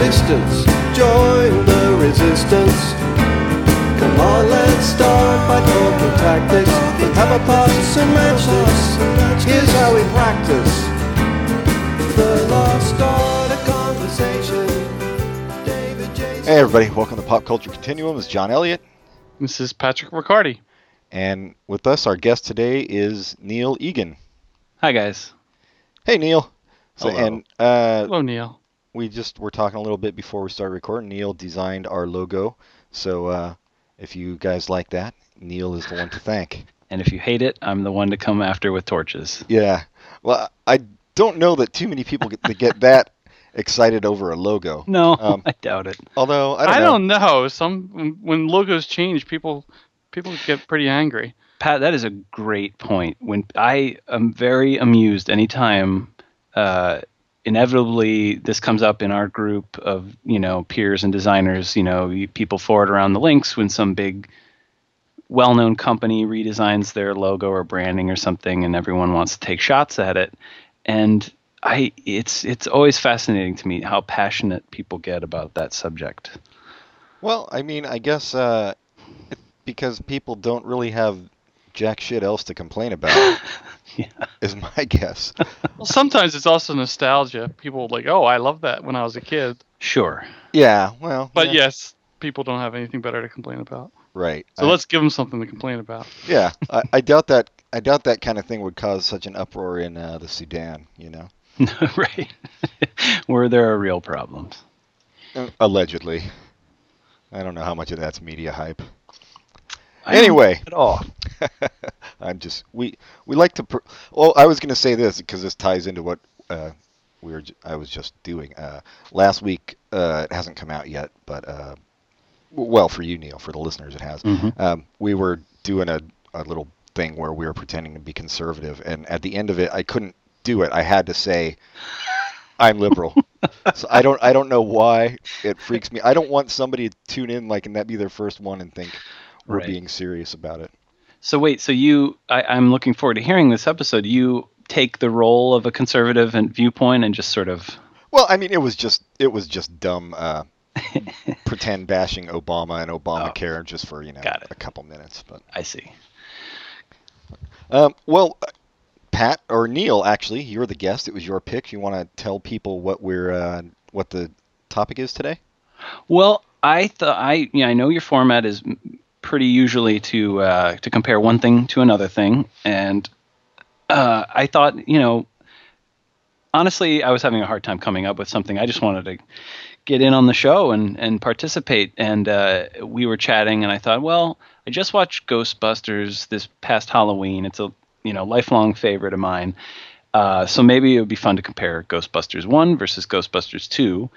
existence. Join the resistance. Come on, let's start by talking tactics. Let's have a pass and match this. Here's how we practice. The lost art of conversation. David Jason. Hey everybody, welcome to Pop Culture Continuum. It's John Elliott, This is Patrick Riccardi. and with us, our guest today is Neil Egan. Hi, guys. Hey Neil. So, Hello. and uh, Hello, Neil. We just were talking a little bit before we started recording. Neil designed our logo, so uh, if you guys like that, Neil is the one to thank. And if you hate it, I'm the one to come after with torches. Yeah. Well, I don't know that too many people get to get that excited over a logo. No, Um, I doubt it. Although I don't I know. don't know. Some when- when logos change, people people get pretty angry. Pat, that is a great point. When I am very amused anytime uh, inevitably this comes up in our group of you know peers and designers. You know, people forward around the links when some big well-known company redesigns their logo or branding or something, and everyone wants to take shots at it. And I, it's it's always fascinating to me how passionate people get about that subject. Well, I mean, I guess uh, because people don't really have jack shit else to complain about, Yeah. is my guess. Well, sometimes it's also nostalgia. People are like, oh, I love that when I was a kid. Sure. Yeah, well, But yeah, yes, people don't have anything better to complain about. right. So I- let's give them something to complain about. Yeah, I, I doubt that. I doubt that kind of thing would cause such an uproar in uh, the Sudan. You know, right. Where there are real problems. Uh, allegedly. I don't know how much of that's media hype. I Anyway. At all. I'm just we we like to. Pr- well, I was going to say this because this ties into what uh, we were. j- I was just doing uh, last week. Uh, it hasn't come out yet, but uh, well, for you, Neil, for the listeners, it has. Mhm. Um, we were doing a, a little thing where we were pretending to be conservative, and at the end of it, I couldn't do it. I had to say. I'm liberal, so I don't. I don't know why it freaks me. I don't want somebody to tune in like and that be their first one and think we're Right. being serious about it. So wait, so you I, I'm looking forward to hearing this episode. You take the role of a conservative and viewpoint and just sort of Well, I mean, it was just it was just dumb uh, pretend bashing Obama and Obamacare just for you know Oh. A couple minutes. But I see. um, well, uh, Pat or Neil, actually, you're the guest. It was your pick. You want to tell people what we're uh, what the topic is today? Well, I thought I yeah, I know your format is pretty usually to uh, to compare one thing to another thing, and uh, I thought you know honestly I was having a hard time coming up with something. I just wanted to get in on the show and and participate, and uh, we were chatting, and I thought, well, I just watched Ghostbusters this past Halloween. It's a you know lifelong favorite of mine. Uh, so maybe it would be fun to compare Ghostbusters 1 versus Ghostbusters 2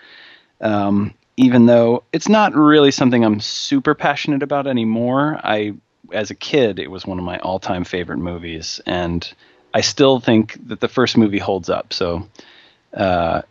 um, even though it's not really something I'm super passionate about anymore. I, as a kid, it was one of my all-time favorite movies, and I still think that the first movie holds up. So, uh,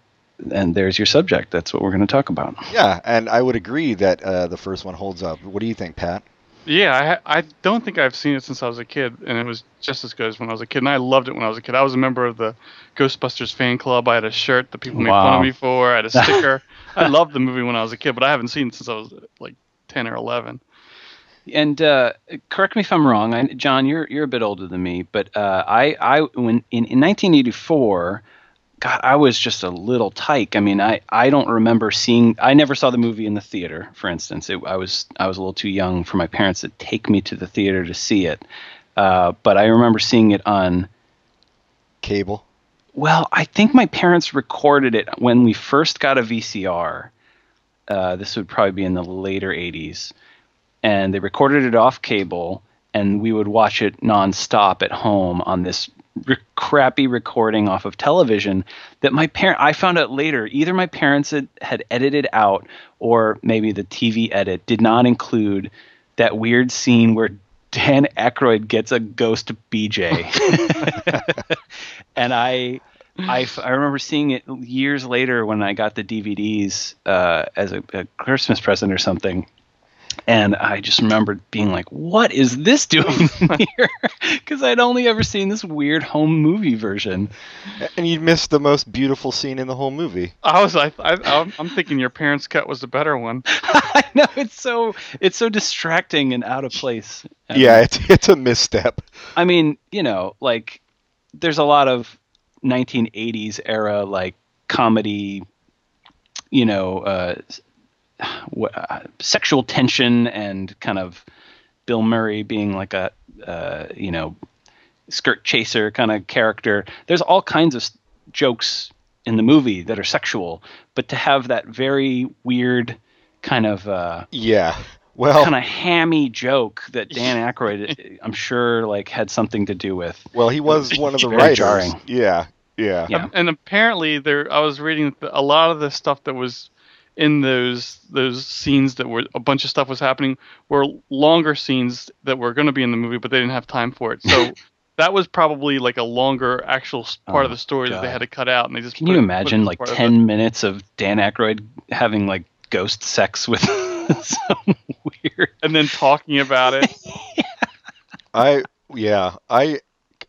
and there's your subject. That's what we're going to talk about. Yeah, and I would agree that uh, the first one holds up. What do you think, Pat? Yeah, I, I don't think I've seen it since I was a kid, and it was just as good as when I was a kid. And I loved it when I was a kid. I was a member of the Ghostbusters fan club. I had a shirt that people made fun of me for. I had a sticker. I loved the movie when I was a kid, but I haven't seen it since I was like ten or eleven. And uh, correct me if I'm wrong, I, John. You're you're a bit older than me, but uh, I I when in, in 1984, God, I was just a little tyke. I mean, I, I don't remember seeing. I never saw the movie in the theater. For instance, it, I was I was a little too young for my parents to take me to the theater to see it. Uh, but I remember seeing it on. Cable. Well, I think my parents recorded it when we first got a VCR. Uh, this would probably be in the later 80s. And they recorded it off cable, and we would watch it nonstop at home on this re- crappy recording off of television that my parent I found out later either my parents had, had edited out or maybe the TV edit did not include that weird scene where Dan Aykroyd gets a ghost BJ. and I, I remember seeing it years later when I got the DVDs uh, as a, a Christmas present or something. And I just remembered being like, "What is this doing here?" Because I'd only ever seen this weird home movie version. And you missed the most beautiful scene in the whole movie. I was like, I I'm- I'm thinking your parents' cut was the better one. I know it's so it's so distracting and out of place. And, Yeah, it's it's a misstep. I mean, you know, like there's a lot of 1980s era like comedy, you know, s- wh- uh, sexual tension and kind of Bill Murray being like a, uh, you know, skirt chaser kind of character. There's all kinds of jokes in the movie that are sexual, but to have that very weird kind of uh, Yeah. Well, kind of hammy joke that Dan Aykroyd, I'm sure, like had something to do with. well, he was one of the Very writers. jarring. Yeah. Yeah. Yeah. And apparently there I was reading a lot of the stuff that was in those those scenes that were a bunch of stuff was happening were longer scenes that were going to be in the movie but they didn't have time for it. So that was probably like a longer actual part Oh, of the oh, story that they had to cut out and they just Can you it- imagine like part of 10 minutes of Dan Aykroyd having like ghost sex with some weird. and then talking about it. I yeah, I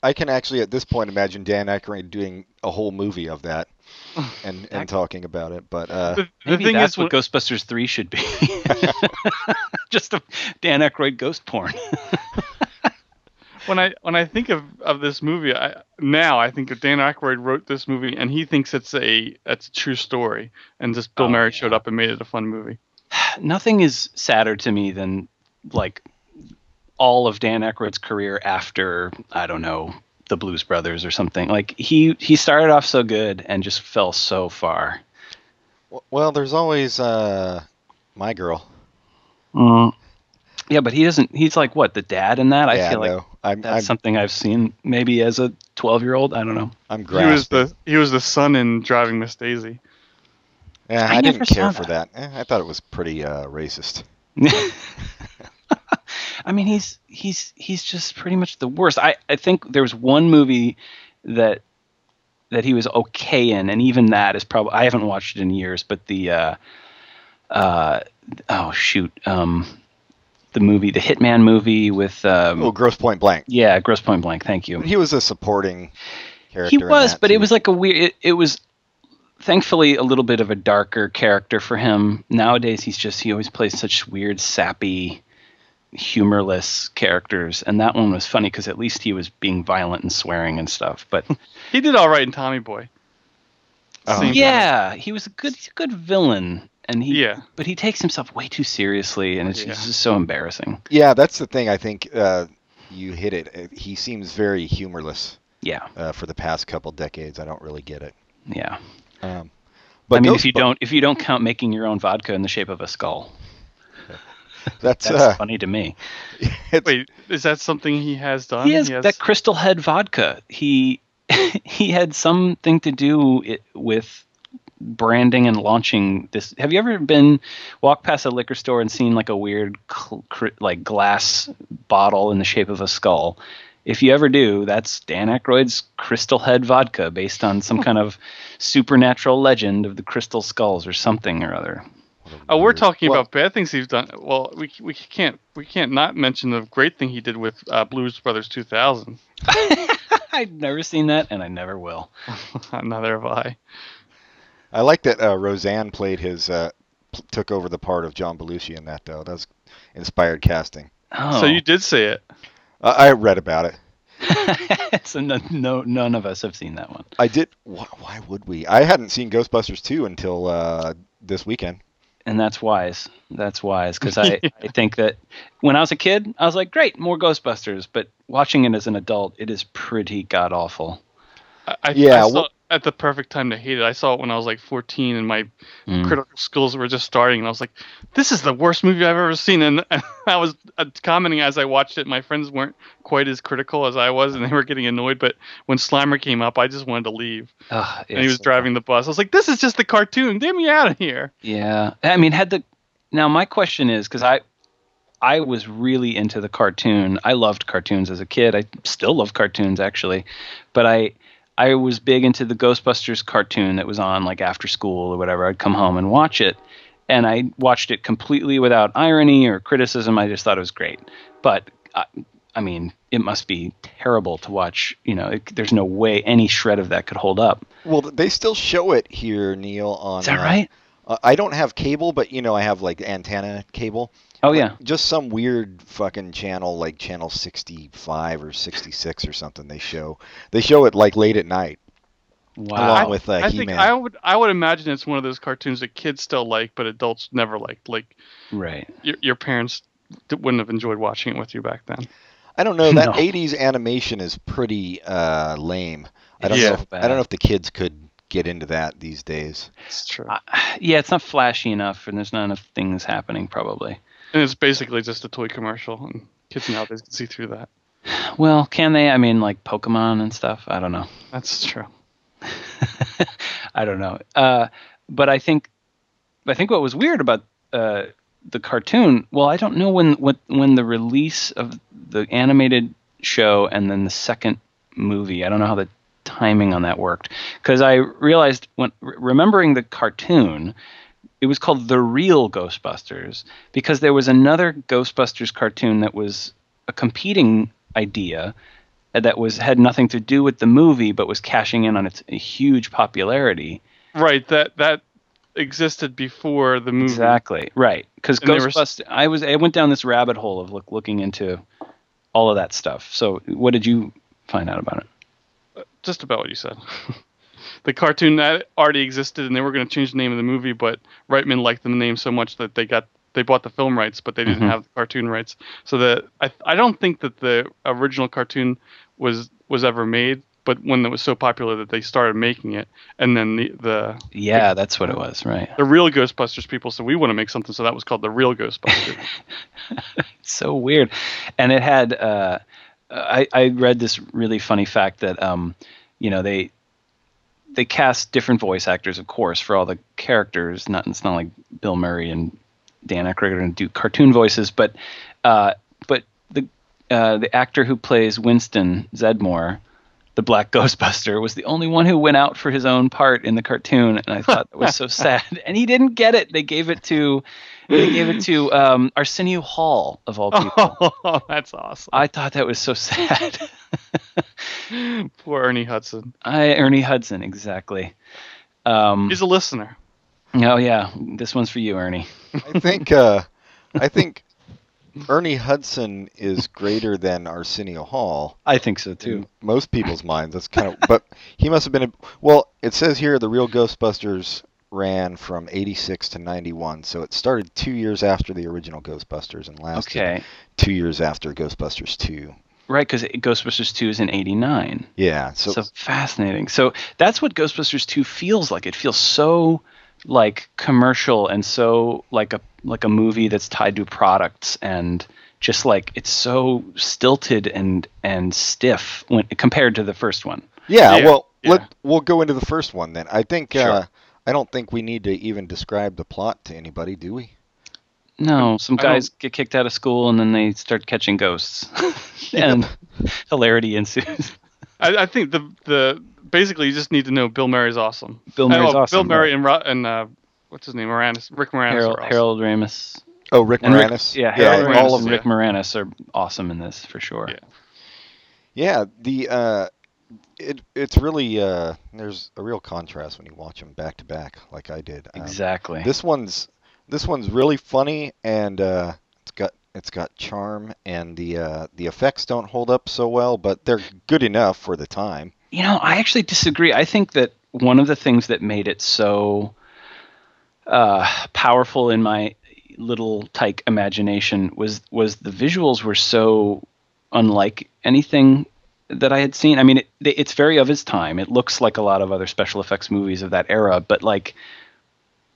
I can actually at this point imagine Dan Aykroyd doing a whole movie of that and and talking about it. But uh, The, the Maybe thing that's is, what when- Ghostbusters 3 should be. Just a Dan Aykroyd ghost porn. when I when I think of, of this movie, I, now I think of Dan Aykroyd wrote this movie and he thinks it's a it's a true story, and just Bill Oh, Murray yeah. showed up and made it a fun movie. Nothing is sadder to me than like all of Dan Aykroyd's career after, I don't know, the Blues Brothers or something. Like he he started off so good and just fell so far. well, there's always uh, my girl. Mm. Yeah, but he doesn't. He's like what the dad in that. I yeah, feel like I'm that's I'm, something I've seen maybe as a twelve year old. I don't know. I'm He was the he was the son in Driving Miss Daisy. yeah, I I, didn't saw care for that. that. Eh, I thought it was pretty uh, racist. I mean, he's he's he's just pretty much the worst. I I think there was one movie that that he was okay in, and even that is probably I haven't watched it in years. But the uh, uh, oh shoot, um, the movie, the Hitman movie with um, Oh, Grosse Pointe Blank. yeah, Grosse Pointe Blank. Thank you. He was a supporting character. He was, but it was like a weird. It, it was thankfully a little bit of a darker character for him. Nowadays, he's just he always plays such weird, sappy, humorless characters, and that one was funny because at least he was being violent and swearing and stuff. But He did all right in Tommy Boy. Oh. Same yeah, he was a good, he's a good villain, and he. Yeah. But he takes himself way too seriously, and it's, Yeah. it's just so embarrassing. Yeah, that's the thing. I think uh, you hit it. Uh, He seems very humorless Yeah, uh, for the past couple decades. I don't really get it. yeah. Um, but I mean, if you Bu- don't, if you don't count making your own vodka in the shape of a skull, that's, that's uh, funny to me. Wait, is that something he has done? he has that Crystal Head vodka. He he had something to do it, with branding and launching this. Have you ever been walk past a liquor store and seen like a weird cl- cr- like glass bottle in the shape of a skull? If you ever do, that's Dan Aykroyd's Crystal Head vodka, based on some kind of supernatural legend of the crystal skulls or something or other. Oh, we're talking Well- about bad things he's done. Well, we we can't we can't not mention the great thing he did with uh, Blues Brothers 2000. I've never seen that, and I never will. Neither have I. I like that uh, Roseanne played his uh, p- took over the part of John Belushi in that though. That was inspired casting. Oh. So you did see it. Uh, I read about it. so no, no, none of us have seen that one. I did. Wh- why would we? I hadn't seen Ghostbusters 2 until uh, this weekend. And that's wise. That's wise because I, I think that when I was a kid, I was like, great, more Ghostbusters. But watching it as an adult, it is pretty god awful. I, I, Yeah, I saw well- it at the perfect time to hate it. I saw it when I was like 14 and my Mm. critical skills were just starting, and I was like, "This is the worst movie I've ever seen." And, and I was uh, commenting as I watched it. My friends weren't quite as critical as I was, and they were getting annoyed. But when Slimer came up, I just wanted to leave. And he was it's- driving the bus. I was like, "This is just the cartoon. Get me out of here!" Yeah, I mean, had the now my question is because I I was really into the cartoon. I loved cartoons as a kid. I still love cartoons actually, but I I was big into the Ghostbusters cartoon that was on like after school or whatever. I'd come home and watch it, and I watched it completely without irony or criticism. I just thought it was great. But uh, I mean, it must be terrible to watch. You know, it, there's no way any shred of that could hold up. Well, they still show it here, Neil. On Is that uh, right? uh, I don't have cable, but you know I have like antenna cable. Oh Like, yeah. Just some weird fucking channel like channel 65 or 66 or something they show. They show it like late at night Wow. along with uh, I He-Man. I would I would imagine it's one of those cartoons that kids still like, but adults never liked. Like right. your your parents wouldn't have enjoyed watching it with you back then. I don't know. That No. 80s animation is pretty uh, lame. I don't Yeah. know. If, I don't know if the kids could get into that these days. It's true. Uh, yeah, it's not flashy enough, and there's not enough things happening probably. And it's basically just a toy commercial, and kids nowadays can see through that. Well, can they? I mean, like Pokemon and stuff. I don't know. That's true. I don't know. Uh, but I think, I think what was weird about uh, the cartoon. Well, I don't know when what when the release of the animated show and then the second movie. I don't know how the timing on that worked because I realized when re- remembering the cartoon. It was called The Real Ghostbusters because there was another Ghostbusters cartoon that was a competing idea that was had nothing to do with the movie but was cashing in on its huge popularity. Right. That that existed before the movie. Exactly. Right. Because they were Ghostbusters I was I went down this rabbit hole of look, looking into all of that stuff. So what did you find out about it? Uh, just about what you said. the cartoon that already existed, and they were going to change the name of the movie, but Reitman liked the name so much that they got they bought the film rights, but they didn't Mhm. have the cartoon rights. So that I I don't think that the original cartoon was was ever made, but one that was so popular that they started making it, and then the the Yeah, that's what it was, right. the real Ghostbusters people said we want to make something, so that was called the real Ghostbusters. So weird. And it had uh I, I read this really funny fact that um you know they they cast different voice actors of course for all the characters. Not it's not like Bill Murray and Dan Aykroyd are going to do cartoon voices but uh but the uh the actor who plays Winston Zeddemore the Black Ghostbuster was the only one who went out for his own part in the cartoon, and I thought that was so sad. And he didn't get it. They gave it to, they gave it to um, Arsenio Hall of all people. oh, that's awesome. I thought that was so sad. Poor Ernie Hudson. I Ernie Hudson, exactly. Um, He's a listener. oh yeah, this one's for you, Ernie. I think. Uh, I think Ernie Hudson is greater than Arsenio Hall. I think so in too. most people's minds. That's kind of. But he must have been. A, well, it says here the real Ghostbusters ran from 86 to 91 so it started two years after the original ghostbusters and lasted Okay, two years after ghostbusters 2 right, because Ghostbusters two is in '89. yeah so, so fascinating. So that's what Ghostbusters 2 feels like. It feels so like commercial and so like a like a movie that's tied to products and just like it's so stilted and and stiff when compared to the first one. yeah, Yeah, well yeah. let we'll go into the first one then i think Sure. uh, i don't think we need to even describe the plot to anybody do we No, some guys get kicked out of school and then they start catching ghosts, and hilarity ensues. I, I think the the basically you just need to know Bill Murray's awesome. Bill Murray's oh, awesome. Bill Murray right. and and uh, what's his name? Moranis, Rick Moranis. Harold, are awesome. Harold Ramis. oh rick And Rick- moranis yeah, Harold Harold Ramis, all of yeah. Rick Moranis are awesome in this for sure. Yeah. Yeah, the uh, it it's really uh, there's a real contrast when you watch them back to back, like I did. Um, Exactly. This one's this one's really funny, and uh, it's got it's got charm, and the uh, the effects don't hold up so well, but they're good enough for the time. You know, I actually disagree. I think that one of the things that made it so uh, powerful in my little tyke imagination was was the visuals were so unlike anything that I had seen. I mean, it, it's very of its time. It looks like a lot of other special effects movies of that era, but like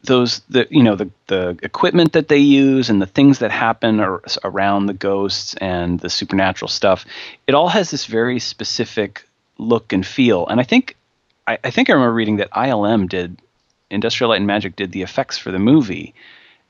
those the you know the the equipment that they use and the things that happen ar- around the ghosts and the supernatural stuff it all has this very specific look and feel and i think i, I think i remember reading that ilm did industrial light and magic did the effects for the movie.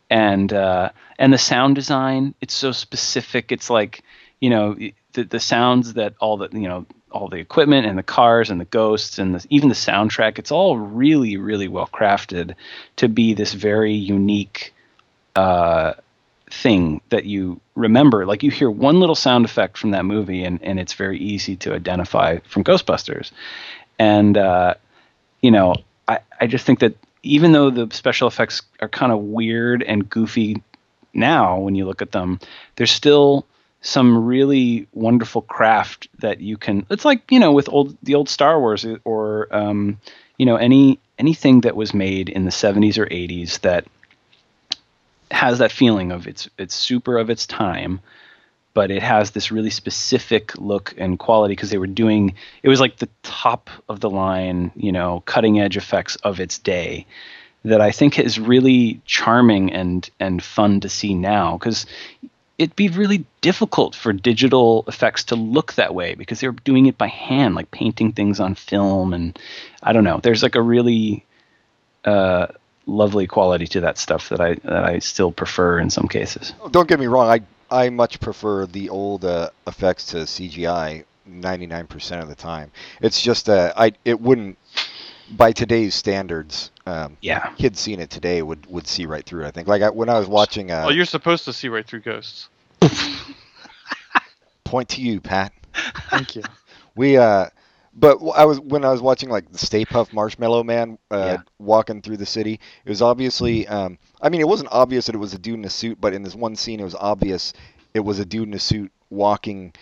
And uh, and the sound design it's so specific. It's like you know the the sounds that all the you know all the equipment and the cars and the ghosts and the, even the soundtrack it's all really really well crafted to be this very unique uh, thing that you remember. Like you hear one little sound effect from that movie and, and it's very easy to identify from ghostbusters. And uh, you know I, I just think that even though the special effects are kind of weird and goofy now when you look at them there's still some really wonderful craft that you can it's like you know with old the old star wars or um, you know any anything that was made in the 70s or 80s that has that feeling of it's it's super of its time but it has this really specific look and quality because they were doing it was like the top of the line you know cutting edge effects of its day that I think is really charming and and fun to see now because it'd be really difficult for digital effects to look that way because they're doing it by hand like painting things on film and I don't know there's like a really uh, lovely quality to that stuff that I that I still prefer in some cases. Don't get me wrong. I I much prefer the old uh, effects to CGI 99% of the time. It's just uh, I it wouldn't by today's standards. Um, Yeah. kids seeing it today would would see right through. I think. Like I, when I was watching. Uh, well, you're supposed to see right through ghosts. point to you, Pat. Thank you. We uh, but w- I was when I was watching like the Stay Puft Marshmallow Man uh, Yeah. walking through the city. It was obviously. Um, I mean, it wasn't obvious that it was a dude in a suit, but in this one scene, it was obvious it was a dude in a suit walking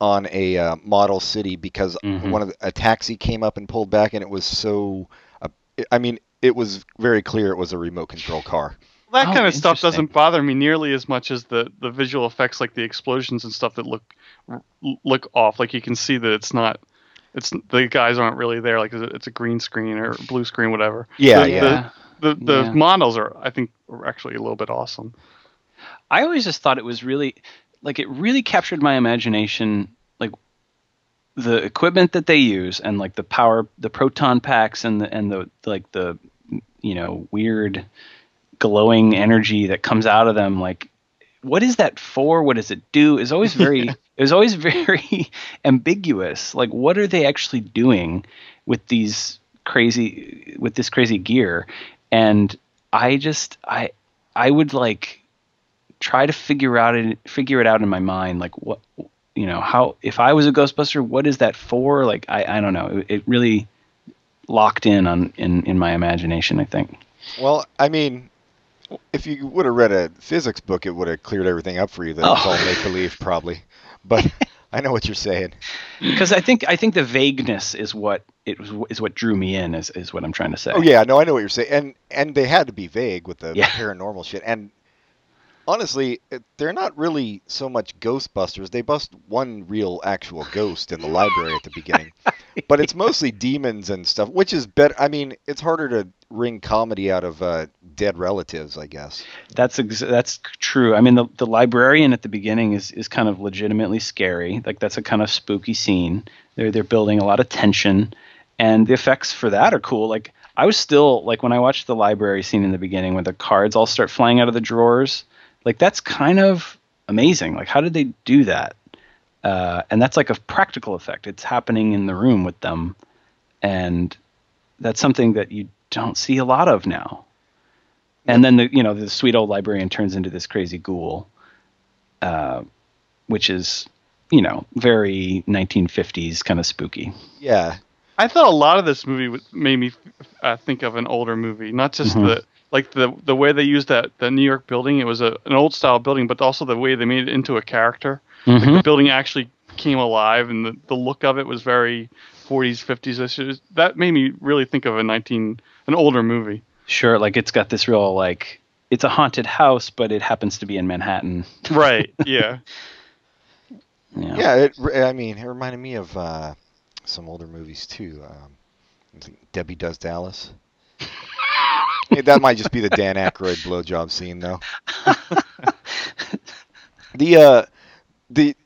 on a uh, model city because Mhm. one of the, a taxi came up and pulled back, and it was so. Uh, I mean, it was very clear it was a remote control car. That Oh, kind of stuff doesn't bother me nearly as much as the, the visual effects, like the explosions and stuff that look look off. Like you can see that it's not, it's the guys aren't really there. Like it's a, green screen or blue screen, whatever. Yeah, The- yeah. The the Yeah. models are, I think, are actually a little bit awesome. I always just thought it was really like it really captured my imagination like the equipment that they use and like the power the proton packs and the and the like the you know weird glowing energy that comes out of them like what is that for? What does it do? Is always very it was always very ambiguous. Like what are they actually doing with these crazy with this crazy gear? And i just i i would like try to figure out it figure it out in my mind like what you know how if i was a ghostbuster what is that for? Like i i don't know. It, it really locked in on in in my imagination i think. Well, I mean, if you would have read a physics book, it would have cleared everything up for you. That it's Oh. all make believe, probably. But I know what you're saying. because i think i think the vagueness is what it was is what drew me in is is what i'm trying to say Oh yeah, no, I know what you're saying, and and they had to be vague with the Yeah. paranormal shit. And honestly, they're not really so much Ghostbusters. They bust one real actual ghost in the library at the beginning, but it's mostly demons and stuff, which is better. I mean, it's harder to wring comedy out of uh, dead relatives, I guess. That's ex- that's true. I mean, the the librarian at the beginning is is kind of legitimately scary. Like that's a kind of spooky scene. They're they're building a lot of tension, and the effects for that are cool. Like I was still like when I watched the library scene in the beginning, where the cards all start flying out of the drawers. Like that's kind of amazing. Like how did they do that? Uh, and that's like a practical effect. It's happening in the room with them, and that's something that you don't see a lot of now and then the you know the sweet old librarian turns into this crazy ghoul, uh, which is you know very 1950s kind of spooky. Yeah, I thought a lot of this movie made me uh, think of an older movie, not just Mhm. the like the the way they used that the New York building. It was a an old style building, but also the way they made it into a character. Mhm. The building actually came alive, and the, the look of it was very 40s, 50s. issues. That made me really think of a 19 an older movie. Sure, like it's got this real like it's a haunted house, but it happens to be in Manhattan. Right. Yeah. Yeah. yeah. It, I mean, it reminded me of uh, some older movies too. Um, Debbie Does Dallas. Hey, that might just be the Dan Aykroyd blowjob scene, though. the uh, the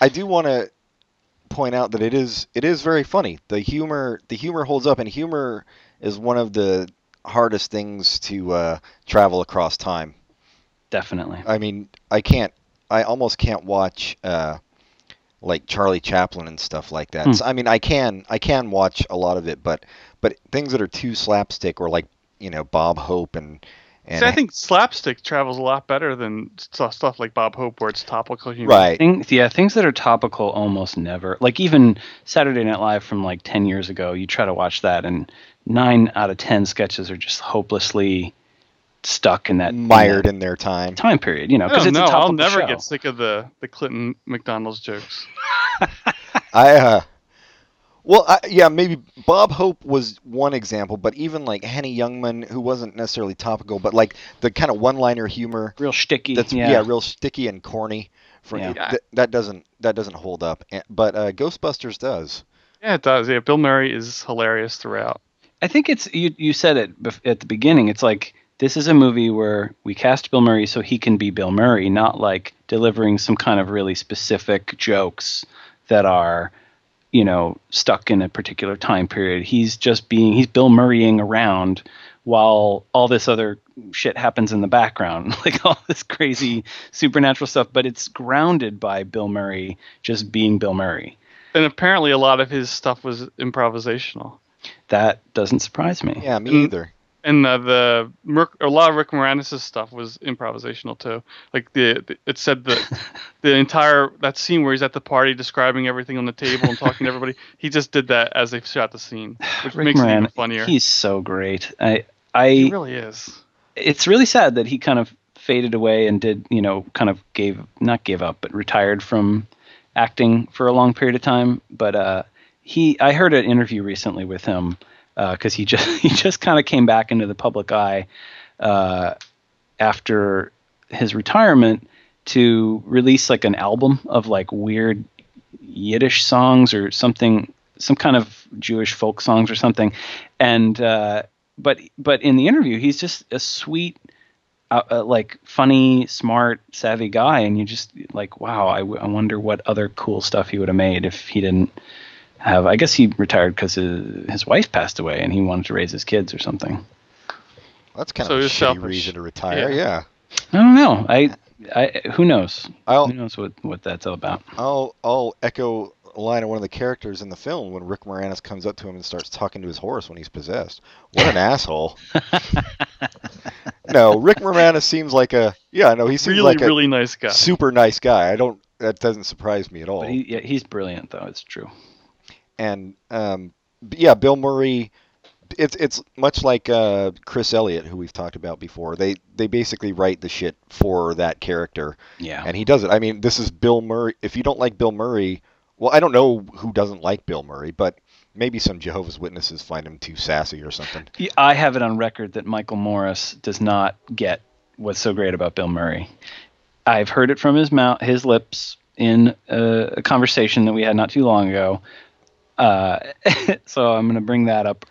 I do want to point out that it is it is very funny. The humor the humor holds up, and humor is one of the hardest things to uh, travel across time. Definitely. I mean, I can't I almost can't watch uh, like Charlie Chaplin and stuff like that. Hmm. So, I mean, I can I can watch a lot of it, but but things that are too slapstick or like you know Bob Hope and and See, I think slapstick travels a lot better than stuff, stuff like Bob Hope, where it's topical humor. right. Things, yeah, things that are topical almost never. Like even Saturday Night Live from like ten years ago, you try to watch that, and nine out of ten sketches are just hopelessly stuck in that in mired that in their time. time period. You know, because don't it's know. a topical I'll never show. get sick of the the Clinton McDonald's jokes. I uh well, I, yeah, maybe Bob Hope was one example, but even like Henny Youngman, who wasn't necessarily topical, but like the kind of one-liner humor real sticky. that's yeah. yeah. real sticky and corny. For Yeah. th- that doesn't that doesn't hold up, but uh, Ghostbusters does. Yeah, it does. Yeah, Bill Murray is hilarious throughout. I think it's you. You said it at the beginning. It's like this is a movie where we cast Bill Murray so he can be Bill Murray, not like delivering some kind of really specific jokes that are, you know, stuck in a particular time period. He's just being he's Bill Murraying around while all this other shit happens in the background, like all this crazy supernatural stuff. But it's grounded by Bill Murray just being Bill Murray. And apparently, a lot of his stuff was improvisational. That doesn't surprise me. Yeah, me Mm. either. And uh, the a lot of Rick Moranis' stuff was improvisational too. Like the, the it said the the entire that scene where he's at the party describing everything on the table and talking to everybody. He just did that as they shot the scene, which Rick makes it even funnier. He's so great. I I he really is. it's really sad that he kind of faded away and did you know kind of gave not gave up but retired from acting for a long period of time but uh he i heard an interview recently with him because he just he just kind of came back into the public eye uh after his retirement to release like an album of like weird yiddish songs or something some kind of jewish folk songs or something. And uh but but in the interview he's just a sweet uh, uh, like funny smart savvy guy. And you just like wow I, w- I wonder what other cool stuff he would have made if he didn't have i guess he retired because his, his wife passed away and he wanted to raise his kids or something That's kind So of a shitty selfish. reason to retire. Yeah. Yeah. i don't know i i who knows I'll who knows what what that's all about I'll I'll echo a line of one of the characters in the film when Rick Moranis comes up to him and starts talking to his horse when he's possessed. What an asshole! no, Rick Moranis seems like a yeah. No, he seems Really, like a really nice guy. super nice guy. I don't. That doesn't surprise me at all. but he, yeah, he's brilliant though it's true and um, yeah, Bill Murray. It's it's much like uh, Chris Elliott, who we've talked about before. They they basically write the shit for that character, yeah and he does it. I mean, this is Bill Murray. If you don't like Bill Murray, well, I don't know who doesn't like Bill Murray, but maybe some Jehovah's Witnesses find him too sassy or something. I have it on record that Michael Morris does not get what's so great about Bill Murray. I've heard it from his mouth, his lips, in a, a conversation that we had not too long ago. Uh, so I'm going to bring that up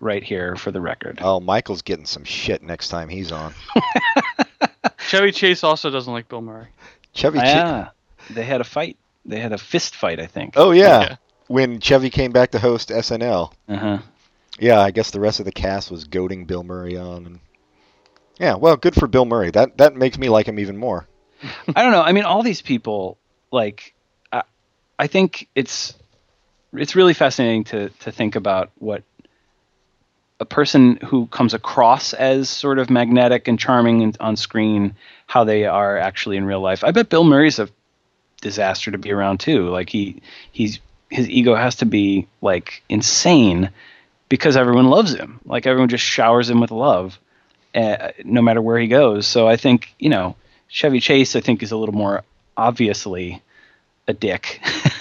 right here for the record. Oh, Michael's getting some shit next time he's on. Chevy Chase also doesn't like Bill Murray. Chevy. Ch- yeah, they had a fight. They had a fist fight, I think. oh yeah. Yeah. when Chevy came back to host SNL. Uh-huh. Yeah, I guess the rest of the cast was goading Bill Murray on, and yeah, well, good for Bill Murray. That that makes me like him even more. I don't know. I mean, all these people, like, I, I think it's it's really fascinating to to think about what a person who comes across as sort of magnetic and charming in, on screen, how they are actually in real life. I bet Bill Murray's a disaster to be around too. Like he he's his ego has to be like insane because everyone loves him. Like everyone just showers him with love, uh, no matter where he goes. So I think you know Chevy Chase, I think, is a little more obviously a dick,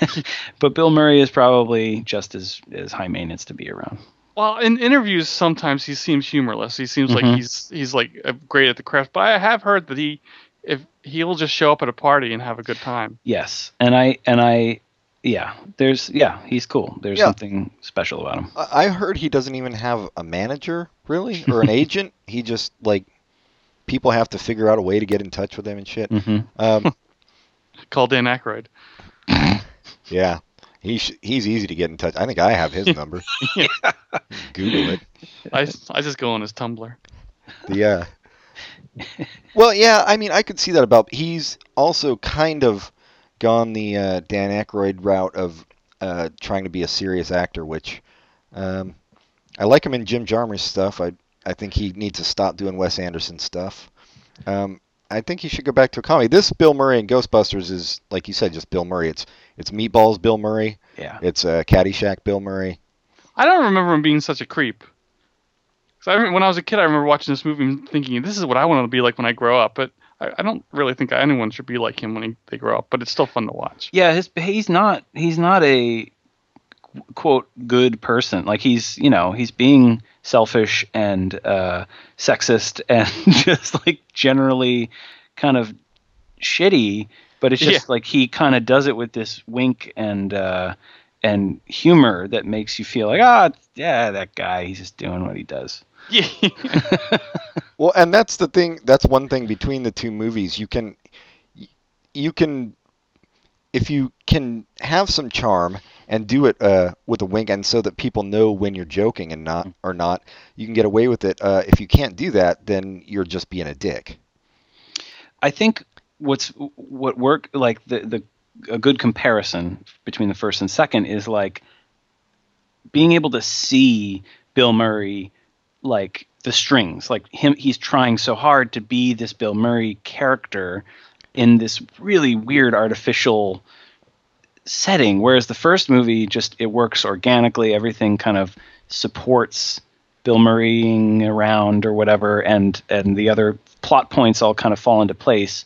but Bill Murray is probably just as as high maintenance to be around. Well, in interviews, sometimes he seems humorless. He seems Mhm. like he's he's like uh, great at the craft. But I have heard that he, if he'll just show up at a party and have a good time. Yes, and I and I, yeah, there's yeah, he's cool. There's Yeah. something special about him. I I heard he doesn't even have a manager, really, or an agent. He just like people have to figure out a way to get in touch with him and shit. hmm Um, Call Dan Aykroyd. yeah, he sh- he's easy to get in touch. I think I have his number. Google it. I, I just go on his Tumblr. The uh, Well, yeah, I mean, I could see that about. He's also kind of gone the uh, Dan Aykroyd route of uh, trying to be a serious actor, which um, I like him in Jim Jarmusch stuff. I I think he needs to stop doing Wes Anderson stuff. Um, I think he should go back to a comedy. This Bill Murray in Ghostbusters is, like you said, just Bill Murray. It's it's Meatballs Bill Murray. Yeah. It's uh, Caddyshack Bill Murray. I don't remember him being such a creep. 'Cause I remember, when I was a kid, I remember watching this movie and thinking, "This is what I want to be like when I grow up." But I, I don't really think anyone should be like him when he, they grow up. But it's still fun to watch. Yeah, his he's not he's not a quote good person. Like he's you know he's being selfish and uh, sexist and just like generally kind of shitty. But it's just Yeah. like he kind of does it with this wink and uh, and humor that makes you feel like ah yeah that guy he's just doing what he does. Yeah. Well, and that's the thing. That's one thing between the two movies. You can, you can, if you can have some charm and do it uh, with a wink, and so that people know when you're joking and not or not, you can get away with it. Uh, if you can't do that, then you're just being a dick. I think what's what work like the the a good comparison between the first and second is like being able to see Bill Murray like the strings like him he's trying so hard to be this Bill Murray character in this really weird artificial setting whereas the first movie just it works organically. Everything kind of supports Bill Murraying around or whatever and and the other plot points all kind of fall into place.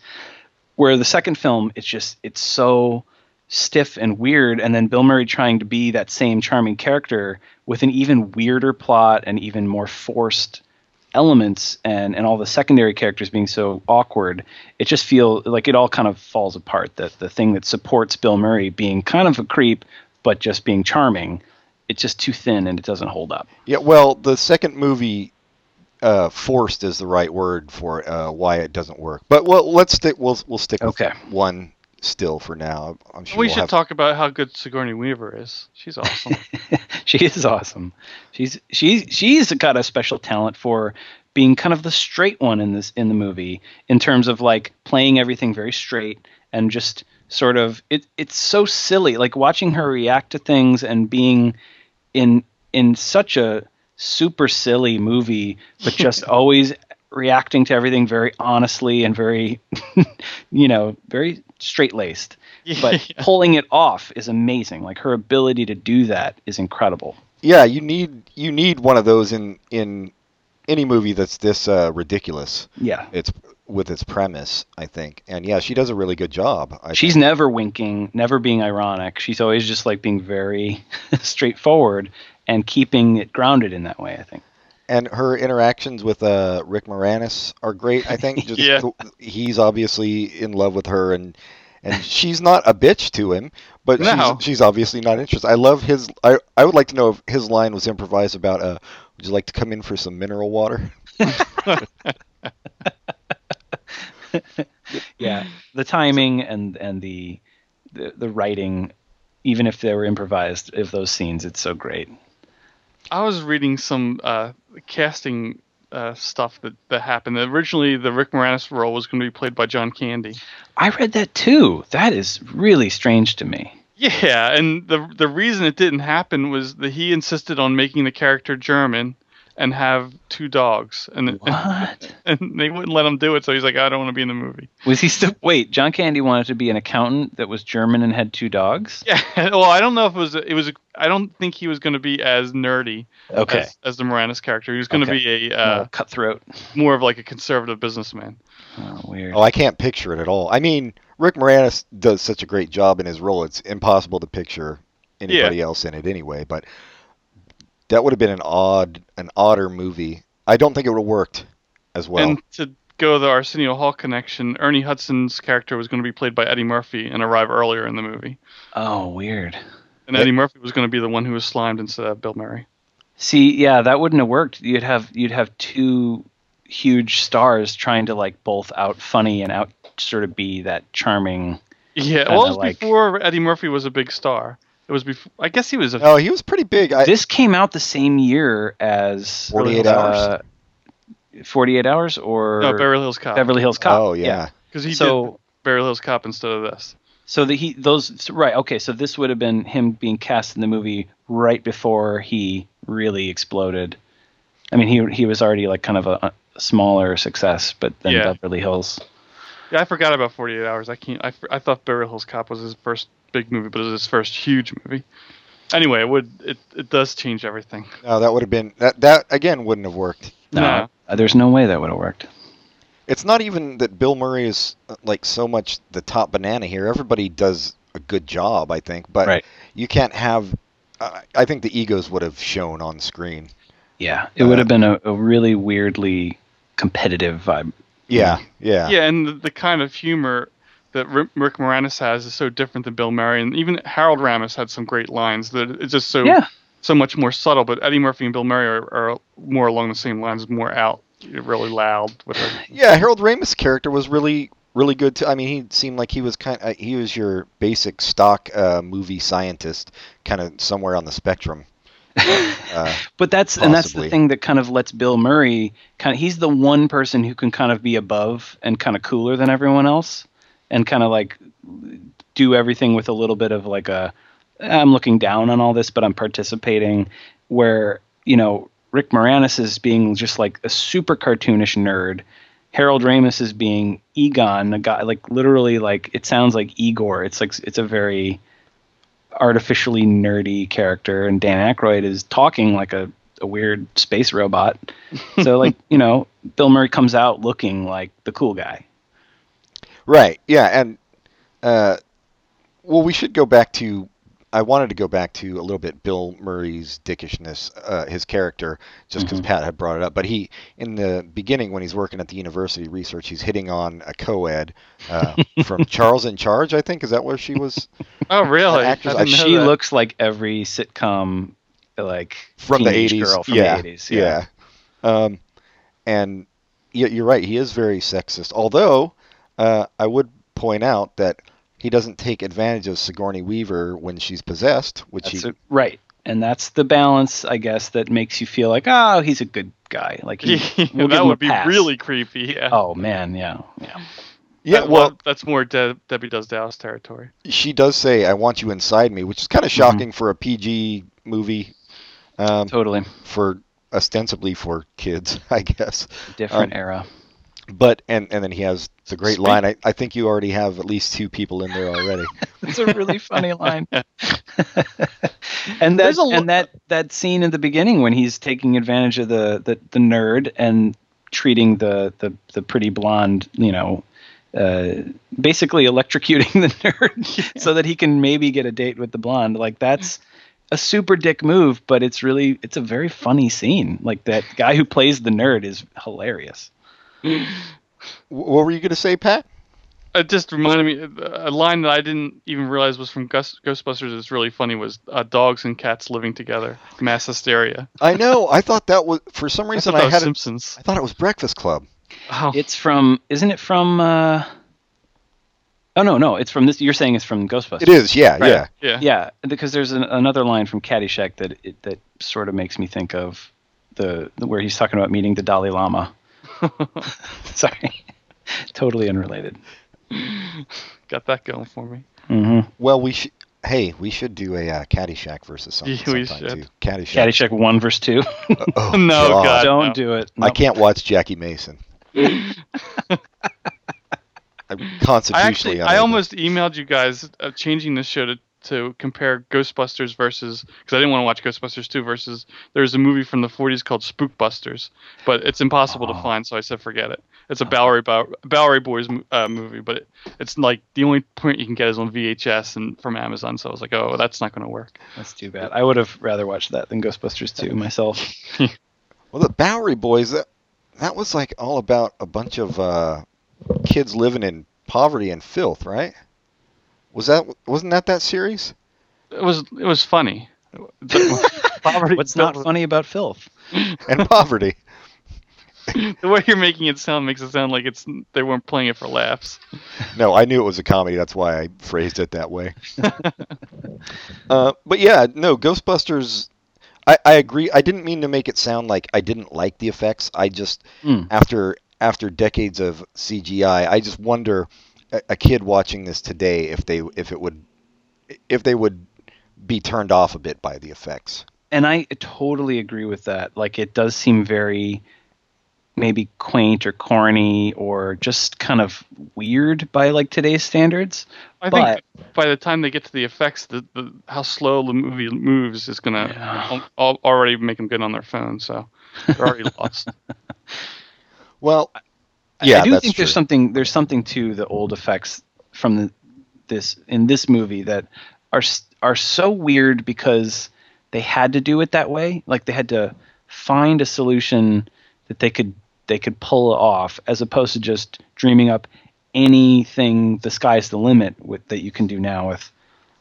Where the second film it's just it's so stiff and weird and then Bill Murray trying to be that same charming character with an even weirder plot and even more forced elements and and all the secondary characters being so awkward it just feel like it all kind of falls apart that the thing that supports Bill Murray being kind of a creep but just being charming it's just too thin and it doesn't hold up Yeah. Well, the second movie, uh, forced is the right word for uh, why it doesn't work. But well, let's stick. We'll we'll stick with Okay. one still for now. I'm sure we we'll should have- talk about how good Sigourney Weaver is. She's awesome. she is awesome. She's she's she's got a special talent for being kind of the straight one in this in the movie in terms of like playing everything very straight and just sort of it it's so silly like watching her react to things and being in in such a super silly movie but just always reacting to everything very honestly and very you know very straight laced but Yeah. pulling it off is amazing. Like her ability to do that is incredible. Yeah, you need you need one of those in in any movie that's this uh, ridiculous. Yeah. It's with its premise, I think, and yeah, she does a really good job. I She's think. never winking, never being ironic. She's always just like being very straightforward and keeping it grounded in that way, I think. And her interactions with uh, Rick Moranis are great. I think just Yeah. he's obviously in love with her, and and she's not a bitch to him, but No. she's, she's obviously not interested. I love his. I I would like to know if his line was improvised about. Uh, would you like to come in for some mineral water? Yeah. The timing and and the the, the writing, even if they were improvised, of those scenes, it's so great. I was reading some uh, casting uh, stuff that, that happened. Originally, the Rick Moranis role was going to be played by John Candy. I read that too. That is really strange to me. Yeah, and the the reason it didn't happen was that he insisted on making the character German and have two dogs, and What? and they wouldn't let him do it. So he's like, I don't want to be in the movie. Was he still wait? John Candy wanted to be an accountant that was German and had two dogs. Yeah, well, I don't know if it was it was. I don't think he was going to be as nerdy Okay, as, as the Moranis character. He was going to Okay. be a uh, cutthroat. more of like a conservative businessman. Oh, weird. Oh, I can't picture it at all. I mean, Rick Moranis does such a great job in his role; it's impossible to picture anybody else in it anyway. But that would have been an odd, an odder movie. I don't think it would have worked as well. And to go the Arsenio Hall connection, Ernie Hudson's character was going to be played by Eddie Murphy and arrive earlier in the movie. Oh, weird. And Yeah. Eddie Murphy was going to be the one who was slimed instead of Bill Murray. See, yeah, that wouldn't have worked. You'd have you'd have two huge stars trying to like both out funny and out sort of be that charming. Yeah, well, it was like- before Eddie Murphy was a big star. It was before. I guess he was a. No, he was pretty big. I, this came out the same year as 48 uh, Hours. 48 Hours or No, Beverly Hills Cop. Beverly Hills Cop. Oh yeah. Because he So- did Beverly Hills Cop instead of this. So the he those so- right okay so this would have been him being cast in the movie right before he really exploded. I mean he he was already like kind of a, a smaller success, but then Yeah. Beverly Hills. Yeah, I forgot about 48 Hours. I can't. I, I thought Beverly Hills Cop was his first big movie, but it was his first huge movie. Anyway, it would it, it does change everything. No, that would have been that. That again wouldn't have worked. No, No. uh, there's no way that would have worked. It's not even that Bill Murray is uh, like so much the top banana here. Everybody does a good job, I think, but Right. you can't have. Uh, I think the egos would have shown on screen. Yeah, it Uh, would have been a, a really weirdly competitive vibe. Yeah, yeah, Yeah, and the, the kind of humor that Rick, Rick Moranis has is so different than Bill Murray, and even Harold Ramis had some great lines that it's just so Yeah, so much more subtle. But Eddie Murphy and Bill Murray are, are more along the same lines, more out, really loud with. Yeah, Harold Ramis' character was really, really good too. I mean, he seemed like he was kind. Of, he was your basic stock uh, movie scientist, kind of somewhere on the spectrum. uh, but that's and that's the thing that kind of lets Bill Murray kind of he's the one person who can kind of be above and kind of cooler than everyone else, and kind of like do everything with a little bit of like a I'm looking down on all this, but I'm participating. Where you know Rick Moranis is being just like a super cartoonish nerd. Harold Ramis is being Egon, a guy like literally like it sounds like Igor. It's like it's a very artificially nerdy character, and Dan Aykroyd is talking like a, a weird space robot. so like you know, Bill Murray comes out looking like the cool guy. right. Yeah, and uh, well, we should go back to. I wanted to go back to a little bit Bill Murray's dickishness, uh, his character, just because Mhm. Pat had brought it up. But he, in the beginning, when he's working at the university research, he's hitting on a co-ed uh, from Charles in Charge. I think is that where she was Oh, really? actress- I didn't know She that. looks like every sitcom, like from the 80s. girl from yeah, the 80s. yeah. Um, and you're right. He is very sexist. Although uh, I would point out that he doesn't take advantage of Sigourney Weaver when she's possessed, which That's he. a- right. And that's the balance, I guess, that makes you feel like, oh, he's a good guy. Like he, we'll that would be pass. really creepy. Yeah. Oh man, yeah, yeah. yeah, That- well, that's more De- Debbie Does Dallas territory. she does say, "I want you inside me," which is kind of shocking for a PG movie, um, Totally for ostensibly for kids, I guess. different Um, era. But and and then he has the great Speak- line. I, I think you already have at least two people in there already. It's a really funny line. and that lo- and that that scene in the beginning when he's taking advantage of the the, the nerd and treating the, the the pretty blonde, you know, uh, basically electrocuting the nerd so that he can maybe get a date with the blonde. Like that's a super dick move, but it's really it's a very funny scene. Like that guy who plays the nerd is hilarious. Wh- What were you going to say, Pat? It just reminded me a line that I didn't even realize was from Gus- Ghostbusters. That's really funny. Was uh, dogs and cats living together, mass hysteria. I know. I thought that was for some reason thought that I, was had it, Simpsons. I thought it was Breakfast Club. Oh, It's from isn't it from uh Oh no, no, it's from this you're saying it's from Ghostbusters. It is. Yeah, Right. yeah. yeah. Yeah, because there's an, another line from Caddyshack that it, that sort of makes me think of the, the where he's talking about meeting the Dalai Lama. Sorry, totally unrelated. Got that going for me. hmm Well, we should. Hey, we should do a uh, Caddyshack versus something Yeah, we sometime should. too. Caddyshack. Caddyshack one versus two. Oh, No, God. Don't no. do it. I can't watch Jackie Mason. I'm constitutionally. I actually, I almost emailed you guys uh, changing the show to, to compare Ghostbusters versus because I didn't want to watch Ghostbusters 2 versus there's a movie from the 40s called Spookbusters, but it's impossible Oh. to find, so I said forget it. It's a Bowery Bow- Bowery Boys uh, movie, but it, it's like the only point you can get is on VHS and from Amazon. So I was like, oh, that's not going to work. That's too bad. I would have rather watched that than Ghostbusters two myself. Well, the Bowery Boys. That that was like all about a bunch of uh, kids living in poverty and filth, right? Was that wasn't that that series? It was it was funny. Poverty What's not Bill- funny about filth? And poverty. The way you're making it sound makes it sound like it's they weren't playing it for laughs. No, I knew it was a comedy. That's why I phrased it that way. uh, but yeah, no, Ghostbusters. I, I agree. I didn't mean to make it sound like I didn't like the effects. I just Mm. after after decades of CGI, I just wonder a, a kid watching this today if they if it would if they would be turned off a bit by the effects. and I totally agree with that. Like it does seem very maybe quaint or corny or just kind of weird by like today's standards. I But- think by the time they get to the effects, the, the how slow the movie moves is gonna Yeah. al- al- already make them get on their phone. So they're already lost. Well, I- yeah, I do think true. there's something there's something to the old effects from the this in this movie that are are so weird because they had to do it that way. Like they had to find a solution that they could they could pull off as opposed to just dreaming up anything the sky's the limit with that you can do now with,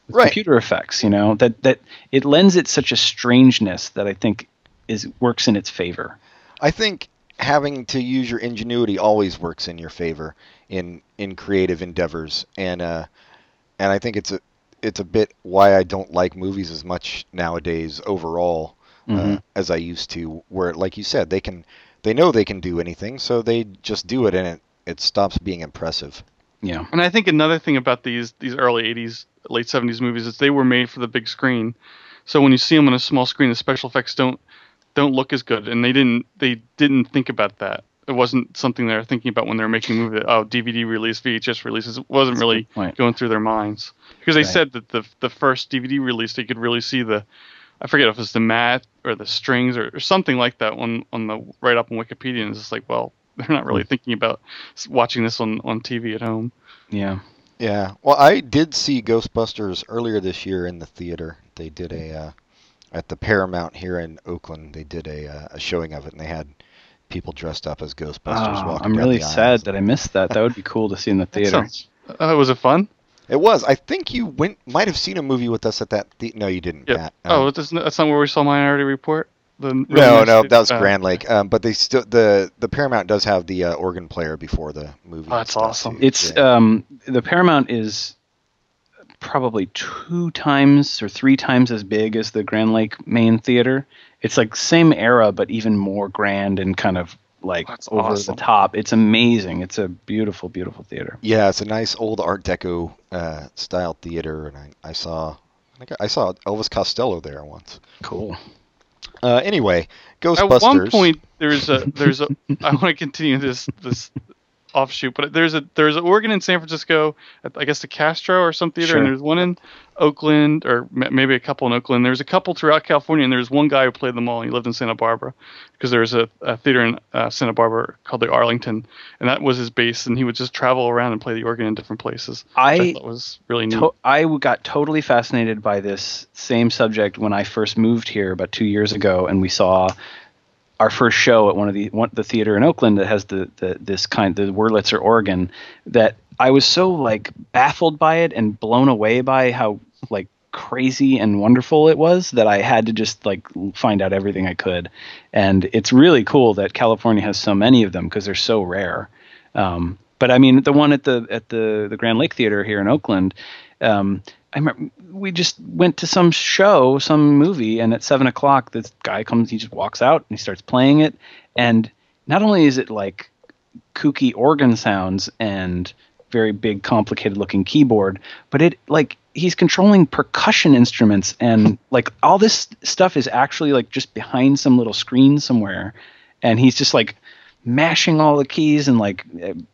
with Right. computer effects, you know. That that it lends it such a strangeness that I think is works in its favor. I think having to use your ingenuity always works in your favor in in creative endeavors, and uh, and I think it's a it's a bit why I don't like movies as much nowadays overall uh, Mhm. as I used to. Where, like you said, they can they know they can do anything, so they just do it, and it it stops being impressive. Yeah. And I think another thing about these these early '80s, late '70s movies is they were made for the big screen. So when you see them on a small screen, the special effects don't don't look as good, and they didn't they didn't think about that. It wasn't something they were thinking about when they were making a movie. That, oh, DVD release, VHS releases. It wasn't That's really going through their minds because they Right. said that the the first DVD release they could really see the I forget if it's the mat or the strings or, or something like that on on the right up on Wikipedia. And it's just like, well, they're not really thinking about watching this on on TV at home. Yeah. Yeah. Well, I did see Ghostbusters earlier this year in the theater. They did a uh, at the Paramount here in Oakland. They did a, uh, a showing of it, and they had people dressed up as Ghostbusters Oh, walking I'm down really the sad aisles. that I missed that. That would be cool to see in the That theater. sounds- Uh, was it fun? It was. I think you went might have seen a movie with us at that. The- no, you didn't. Yeah. Pat. oh, Um, that's not, that's not where we saw Minority Report. The no, nice no, that was uh, Grand Lake. Um, but they still the the Paramount does have the uh, organ player before the movie. Oh, that's awesome. too. It's Yeah. um the Paramount is probably two times or three times as big as the Grand Lake main theater. It's like same era but even more grand and kind of like That's over awesome. the top. It's amazing. It's a beautiful, beautiful theater. Yeah, it's a nice old Art Deco uh, style theater, and I, I saw I I saw Elvis Costello there once. Cool. Uh, anyway, Ghostbusters. At one point, there's a there's a. I want to continue this this offshoot, but there's a there's an organ in San Francisco, I guess the Castro or some theater, Sure. and there's one in Oakland, or maybe a couple in Oakland. There's a couple throughout California, and there's one guy who played them all. And he lived in Santa Barbara because there's a, a theater in uh, Santa Barbara called the Arlington, and that was his base. And he would just travel around and play the organ in different places. I, I thought was really neat. To- I got totally fascinated by this same subject when I first moved here about two years ago, and we saw our first show at one of the one, the theater in Oakland that has the, the this kind the Wurlitzer organ. That I was so like baffled by it and blown away by how like crazy and wonderful it was that I had to just like find out everything I could. And it's really cool that California has so many of them because they're so rare. Um, but I mean, the one at the at the the Grand Lake Theater here in Oakland, um, I remember we just went to some show, some movie, and at seven o'clock, this guy comes, he just walks out and he starts playing it, and not only is it like kooky organ sounds and very big, complicated looking keyboard, but it like he's controlling percussion instruments and like all this stuff is actually like just behind some little screen somewhere, and he's just like mashing all the keys and like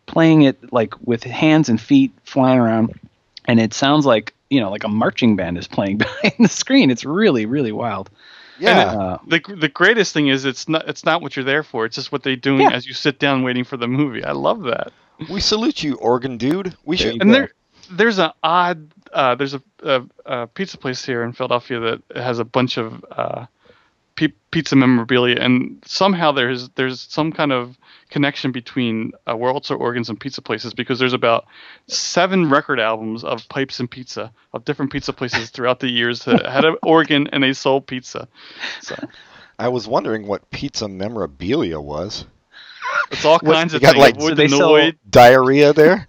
playing it like with hands and feet flying around and it sounds like you know like a marching band is playing behind the screen it's really really wild yeah, uh, the the greatest thing is it's not it's not what you're there for. It's just what they're doing Yeah. as you sit down waiting for the movie. I love that. we salute you, organ dude. We should. you and there there's an odd uh, there's a, a, a pizza place here in Philadelphia that has a bunch of uh, pi- pizza memorabilia, and somehow there's there's some kind of connection between uh, Wurlitzer organs and pizza places because there's about seven record albums of pipes and pizza of different pizza places throughout the years that had an organ and they sold pizza. So I was wondering what pizza memorabilia was. it's all What- kinds you of got, things. like- Avoid So they sell- Diarrhea there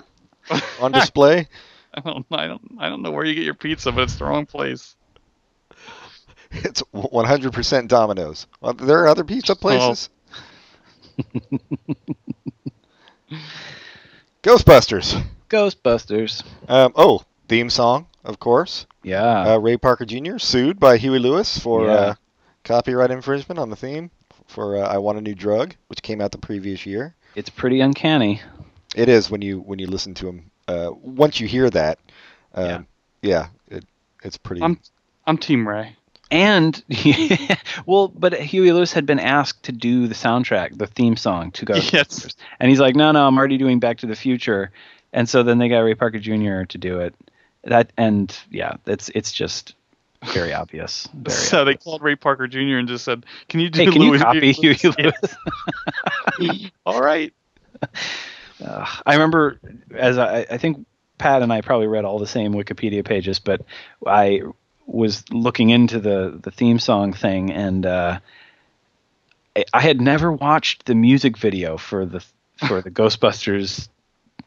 on display. I don't, I don't, I don't know where you get your pizza, but it's the wrong place. It's 100% Domino's. Well, there are other pizza places. Ghostbusters. Ghostbusters. Um, oh, theme song, of course. Yeah. Uh, Ray Parker Jr. sued by Huey Lewis for Yeah. uh, copyright infringement on the theme for uh, "I Want a New Drug," which came out the previous year. it's pretty uncanny. It is when you when you listen to him. Uh, once you hear that, um, yeah, it, it's pretty. I'm I'm Team Ray. And well, but Huey Lewis had been asked to do the soundtrack, the theme song to Ghostbusters, Yes. and he's like, "No, no, I'm already doing Back to the Future." And so then they got Ray Parker Jr. to do it. That and yeah, it's it's just very obvious. Very so they called Ray Parker Jr. and just said, "Can you do Hey, can you copy Lewis?" Huey Yeah. Lewis? All right. Uh, I remember as I, I think Pat and I probably read all the same Wikipedia pages, but I was looking into the the theme song thing, and uh, I- had never watched the music video for the for the Ghostbusters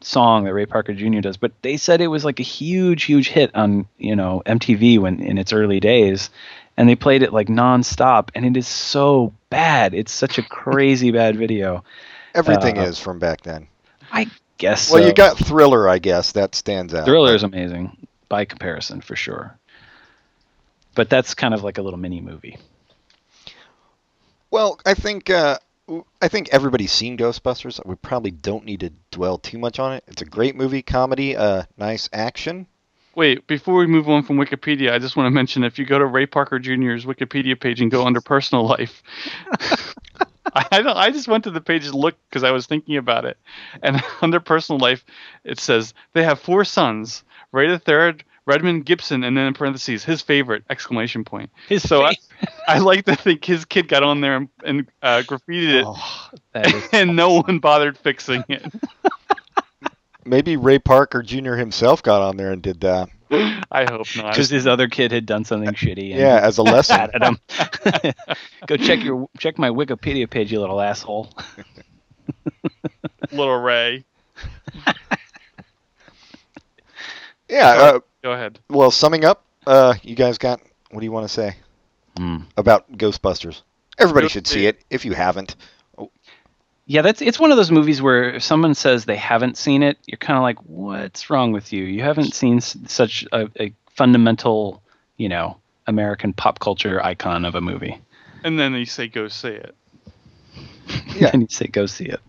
song that Ray Parker Jr. does, but they said it was like a huge, huge hit on you know MTV when in its early days, and they played it like nonstop, and it is so bad. It's such a crazy bad video. Everything uh, is from back then. I guess. Well, so. you got Thriller, I guess that stands out. Thriller is amazing by comparison for sure. But that's kind of like a little mini movie. Well, I think uh, I think everybody's seen Ghostbusters. We probably don't need to dwell too much on it. It's a great movie, comedy, uh, nice action. Wait, before we move on from Wikipedia, I just want to mention if you go to Ray Parker Jr.'s Wikipedia page and go under personal life, I I don't. I just went to the page to look because I was thinking about it, and under personal life, it says they have four sons: Ray the third, Redmond Gibson, and then in parentheses his favorite exclamation point. His So I, I like to think his kid got on there and, and uh, graffitied it, Oh, that is and no one bothered fixing it. Maybe Ray Parker Jr. himself got on there and did that. I hope not. because his other kid had done something shitty. And Yeah, as a lesson. at him. Go check your check my Wikipedia page, you little asshole. Little Ray. yeah. Uh, Go ahead. well, summing up, uh, you guys got what do you want to say Hmm. about Ghostbusters? Everybody Go should see see it if you haven't. Yeah, that's it's one of those movies where if someone says they haven't seen it, you're kind of like, what's wrong with you? You haven't seen s- such a, a fundamental, you know, American pop culture icon of a movie. And then you say, "Go see it." Yeah. and you say, go see it.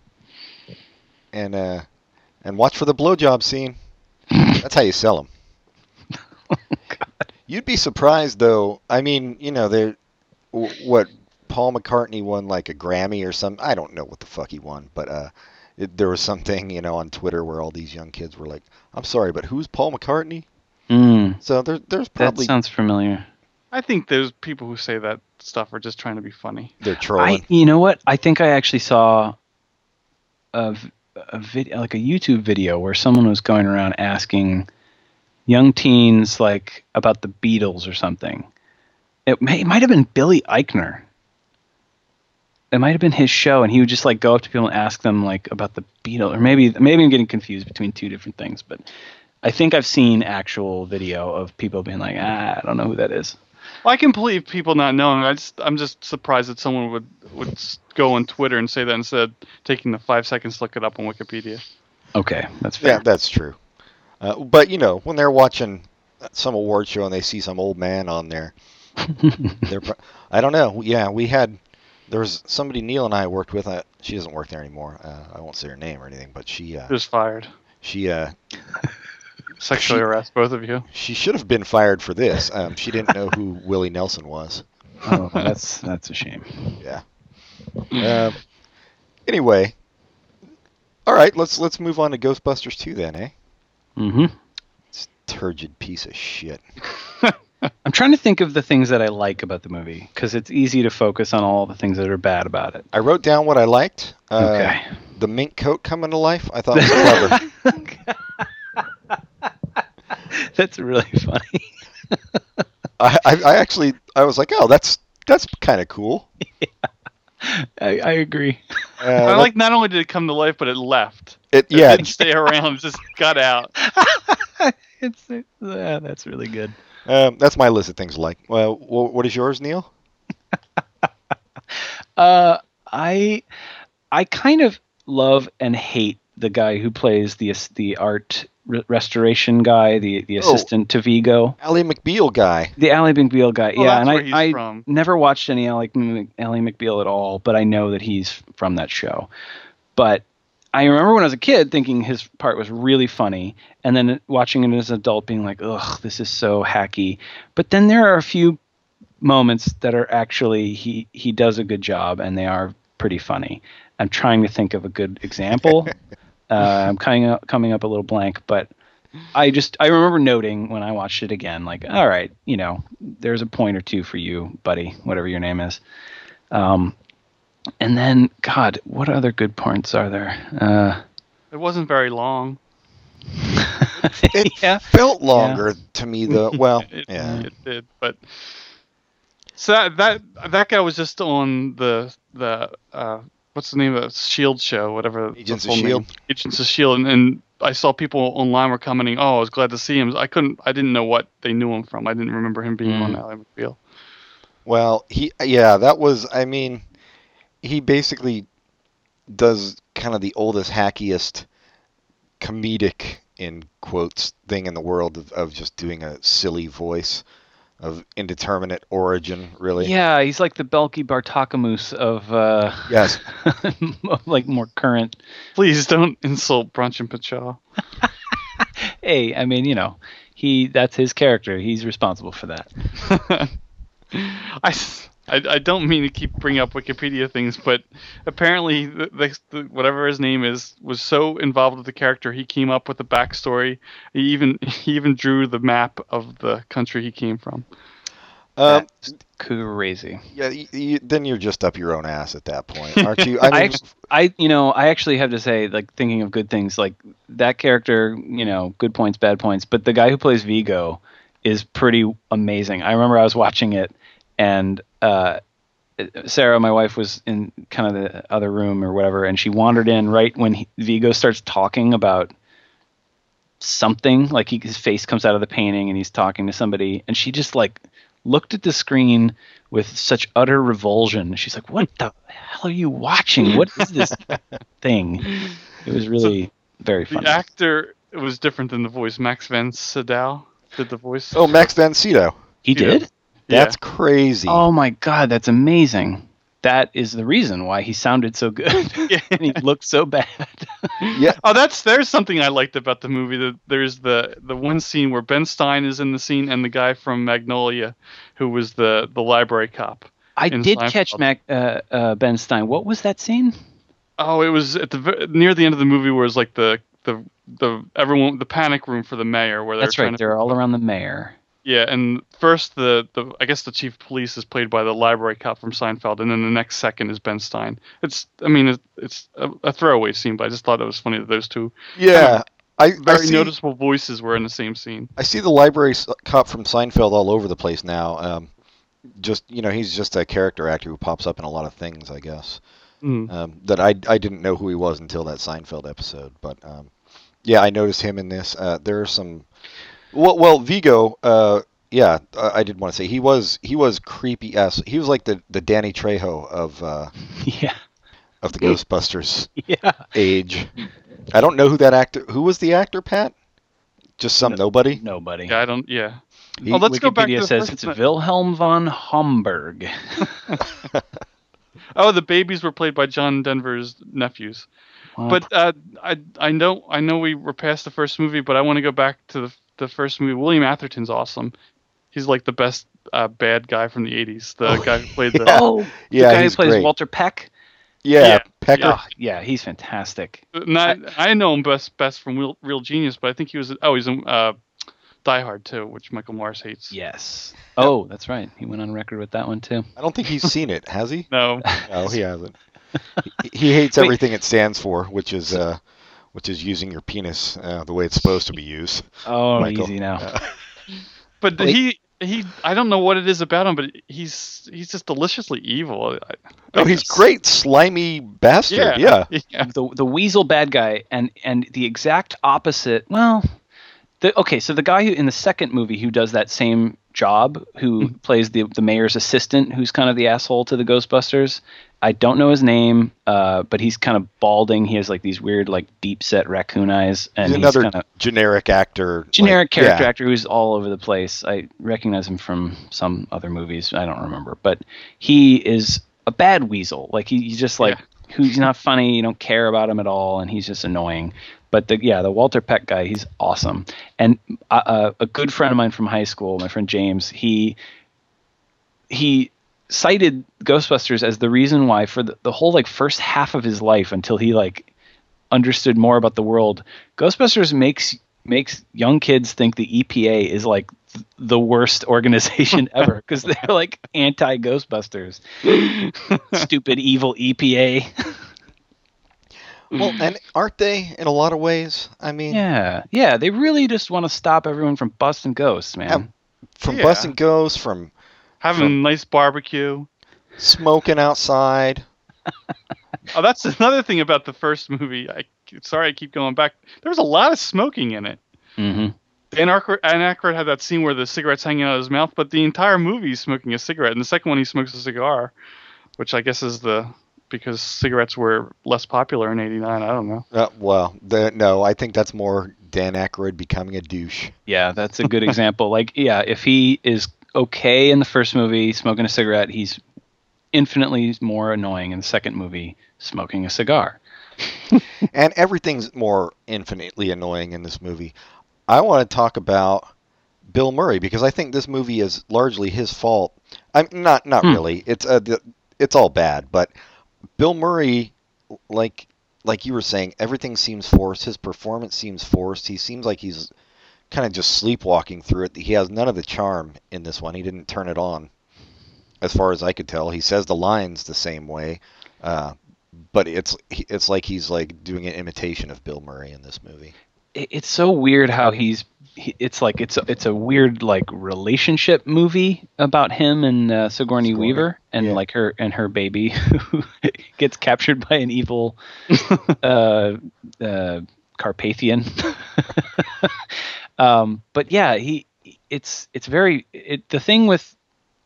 And uh, and watch for the blowjob scene. That's how you sell them. You'd be surprised, though. I mean, you know, there, w- what Paul McCartney won like a Grammy or some. I don't know what the fuck he won, but uh, it, there was something, you know, on Twitter where all these young kids were like, "I'm sorry, but who's Paul McCartney?" Mm, So there, there's that probably sounds familiar. I think those people who say that stuff are just trying to be funny. they're I, trolling. you know what? I think I actually saw a, a video, like a YouTube video, where someone was going around asking young teens like about the Beatles or something. It, may, it might have been Billy Eichner. It might have been his show, and he would just like go up to people and ask them like about the Beatles, or maybe maybe I'm getting confused between two different things. But I think I've seen actual video of people being like, ah, I don't know who that is. Well, I can believe people not knowing. I just, I'm just surprised that someone would would go on Twitter and say that instead of taking the five seconds to look it up on Wikipedia. Okay, that's fair. Yeah, that's true. Uh, but you know, when they're watching some award show and they see some old man on there, they're. pro- I don't know. Yeah, we had. There was somebody Neil and I worked with. Uh, she doesn't work there anymore. Uh, I won't say her name or anything, but she. Uh, Just fired. she. Uh, Sexually She- harassed both of you. she should have been fired for this. Um, she didn't know who Willie Nelson was. oh, that's that's a shame. Yeah. Um, anyway. All right, let's let's move on to Ghostbusters 2 then, eh? Hmm It's a Turgid piece of shit. I'm trying to think of the things that I like about the movie because it's easy to focus on all the things that are bad about it. I wrote down what I liked. Uh, Okay. The mink coat coming to life, I thought was clever. That's really funny. I, I, I actually, I was like, oh, that's that's kind of cool. I, I agree. Uh, I like not only did it come to life, but it left. it. It Yeah, didn't stay around. It just got out. it's yeah, that's really good. Um, that's my list of things like. Well, what is yours, Neil? Uh, I I kind of love and hate the guy who plays the the art re- restoration guy, the the Oh. assistant to Vigo, Ally McBeal guy. the Ally McBeal guy. Oh, yeah, that's and where I he's I from. never watched any Ally, M- Ally McBeal at all, but I know that he's from that show. But I remember when I was a kid thinking his part was really funny, and then watching it as an adult being like, ugh, this is so hacky. But then there are a few moments that are actually he he does a good job, and they are pretty funny. I'm trying to think of a good example. uh, I'm coming up, coming up a little blank, but I just I remember noting when I watched it again, like, all right, you know, there's a point or two for you, buddy, whatever your name is. Um, and then, God, what other good points are there? Uh, It wasn't very long. It yeah, felt longer to me, though. Well, It, yeah. it did, but so that that that guy was just on the the uh, what's the name of it? Shield show, whatever. Agents of full name. S.H.I.E.L.D.. Agents of Shield, and, and I saw people online were commenting, "Oh, I was glad to see him." I couldn't, I didn't know what they knew him from. I didn't remember him being on Mm. Ally McBeal. Well, he yeah, that was. I mean, he basically does kind of the oldest, hackiest, comedic in quotes thing in the world of, of just doing a silly voice of indeterminate origin. Really. yeah, he's like the Balki Bartokomous of uh, Yes. like more current. Please don't insult Bronson Pinchot. Hey, I mean, you know, he that's his character. He's responsible for that. I, s- I- I don't mean to keep bringing up Wikipedia things, but apparently the, the, the, whatever his name is was so involved with the character, he came up with the backstory. He even he even drew the map of the country he came from. Um, That's crazy. yeah. y y then you're just up your own ass at that point, aren't you? I I, actually, I, you know, I actually have to say, like, thinking of good things, like that character, you know, good points, bad points, but the guy who plays Vigo is pretty amazing. I remember I was watching it, and uh, Sarah, my wife, was in kind of the other room or whatever, and she wandered in right when he, Vigo starts talking about something, like he, his face comes out of the painting, and he's talking to somebody, and she just like looked at the screen with such utter revulsion. She's like, "What the hell are you watching? What is this thing?" It was really very funny. The funny. actor was different than the voice. Max von Sydow did the voice. oh, Max von Sydow. he yeah. did? That's crazy. Oh my god, that's amazing. That is the reason why he sounded so good. Yeah. and he looked so bad. Yeah. Oh, that's there's something I liked about the movie. That there's the the one scene where Ben Stein is in the scene and the guy from Magnolia, who was the the library cop. I did Seinfeld. catch Mac, uh, uh, Ben Stein. What was that scene? Oh, it was at the near the end of the movie where it's like the the the everyone the panic room for the mayor where they're That's trying right. to They're all around the mayor. Yeah and first the the I guess the chief of police is played by the library cop from Seinfeld and then the next second is Ben Stein. It's I mean it, it's a, a throwaway scene but I just thought it was funny that those two Yeah. I, I very see, noticeable voices were in the same scene. I see the library cop from Seinfeld all over the place now. Um, just you know, he's just a character actor who pops up in a lot of things, I guess. Mm. Um, that I I didn't know who he was until that Seinfeld episode, but um, yeah, I noticed him in this. Uh, there are some. Well, well, Vigo. Uh, yeah, I, I did want to say he was he was creepy ass. He was like the the Danny Trejo of uh, Yeah. of the Ghostbusters Yeah. age. I don't know who that actor. Who was the actor, Pat? Just some nobody. Nobody. Yeah, I don't yeah. He- Oh, let's go back to Wikipedia the says first it's one. Wilhelm von Homburg. Oh, the babies were played by John Denver's nephews. Wow. But uh, I I know I know we were past the first movie, but I want to go back to the the first movie. William Atherton's awesome. He's like the best uh, bad guy from the '80s. The Oh, guy who played the yeah. oh, Yeah, the guy who he's plays great. Walter Peck. Yeah, Yeah, Pecker. Oh, yeah, he's fantastic. Not I know him best best from Real, Real Genius, but I think he was oh he's in uh, Die Hard too, which Michael Morris hates. Yes. Oh, that's right. He went on record with that one too. I don't think he's seen it, has he? No, No, he hasn't. He, he hates Wait. everything it stands for, which is uh, which is using your penis uh, the way it's supposed to be used. Oh, Michael. easy now. Uh, but Wait. he he I don't know what it is about him, but he's he's just deliciously evil. I, oh, he's great, slimy bastard. Yeah, Yeah. yeah. the the weasel bad guy and and the exact opposite. Well, The, okay, so the guy who in the second movie who does that same job, who Mm-hmm. plays the the mayor's assistant, who's kind of the asshole to the Ghostbusters. I don't know his name, uh, but he's kind of balding. He has like these weird, like deep set raccoon eyes, and He's he's, another kind of generic actor. generic like- character yeah. actor who's all over the place. I recognize him from some other movies. I don't remember, but he is a bad weasel. Like he, he's just like who's not funny. You don't care about him at all, and he's just annoying. But the yeah, the Walter Peck guy, he's awesome. And uh, uh, a good friend of mine from high school, my friend James, he he cited Ghostbusters as the reason why for the, the whole like first half of his life until he like understood more about the world, Ghostbusters makes makes young kids think the EPA is like th- the worst organization ever because they're like anti Ghostbusters. Stupid evil EPA. Well, and aren't they in a lot of ways? I mean, yeah, yeah. They really just want to stop everyone from busting ghosts, man. Have- from Yeah. busting ghosts, from Having a nice barbecue. smoking outside. Oh, that's another thing about the first movie. I sorry, I keep going back. There was a lot of smoking in it. Mm-hmm. Dan Aykroyd, Dan Aykroyd had that scene where the cigarette's hanging out of his mouth, but the entire movie he's smoking a cigarette. And the second one, he smokes a cigar, which I guess is the because cigarettes were less popular in '89. I don't know. Uh, well, the, no, I think that's more Dan Aykroyd becoming a douche. Yeah, that's a good example. Like, yeah, if he is okay in the first movie smoking a cigarette, he's infinitely more annoying in the second movie smoking a cigar. and everything's more infinitely annoying in this movie. I want to talk about Bill Murray because I think this movie is largely his fault. I'm not not Hmm. really. It's uh, it's all bad, but Bill Murray like like you were saying, everything seems forced. His performance seems forced. He seems like he's kind of just sleepwalking through it. He has none of the charm in this one. He didn't turn it on, as far as I could tell. He says the lines the same way, uh, but it's it's like he's like doing an imitation of Bill Murray in this movie. It's so weird how he's. It's like it's a, it's a weird like relationship movie about him and uh, Sigourney, Sigourney, Weaver and yeah. like her and her baby who gets captured by an evil uh, uh, Carpathian. Um, but yeah, he it's it's very it, the thing with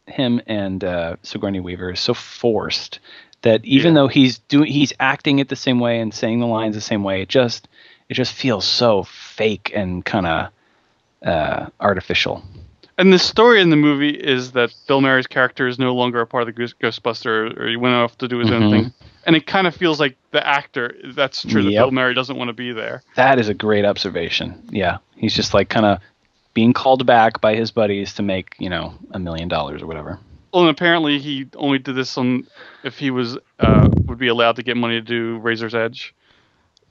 him and uh, Sigourney Weaver is so forced that even Yeah. though he's doing he's acting it the same way and saying the lines the same way, it just it just feels so fake and kind of uh, artificial. And the story in the movie is that Bill Murray's character is no longer a part of the Ghost- Ghostbuster, or he went off to do his Mhm. own thing. And it kind of feels like the actor. That's true. That Bill Murray doesn't want to be there. That is a great observation. Yeah, he's just like kind of being called back by his buddies to make you know a million dollars or whatever. Well, and apparently he only did this on if he was uh, would be allowed to get money to do Razor's Edge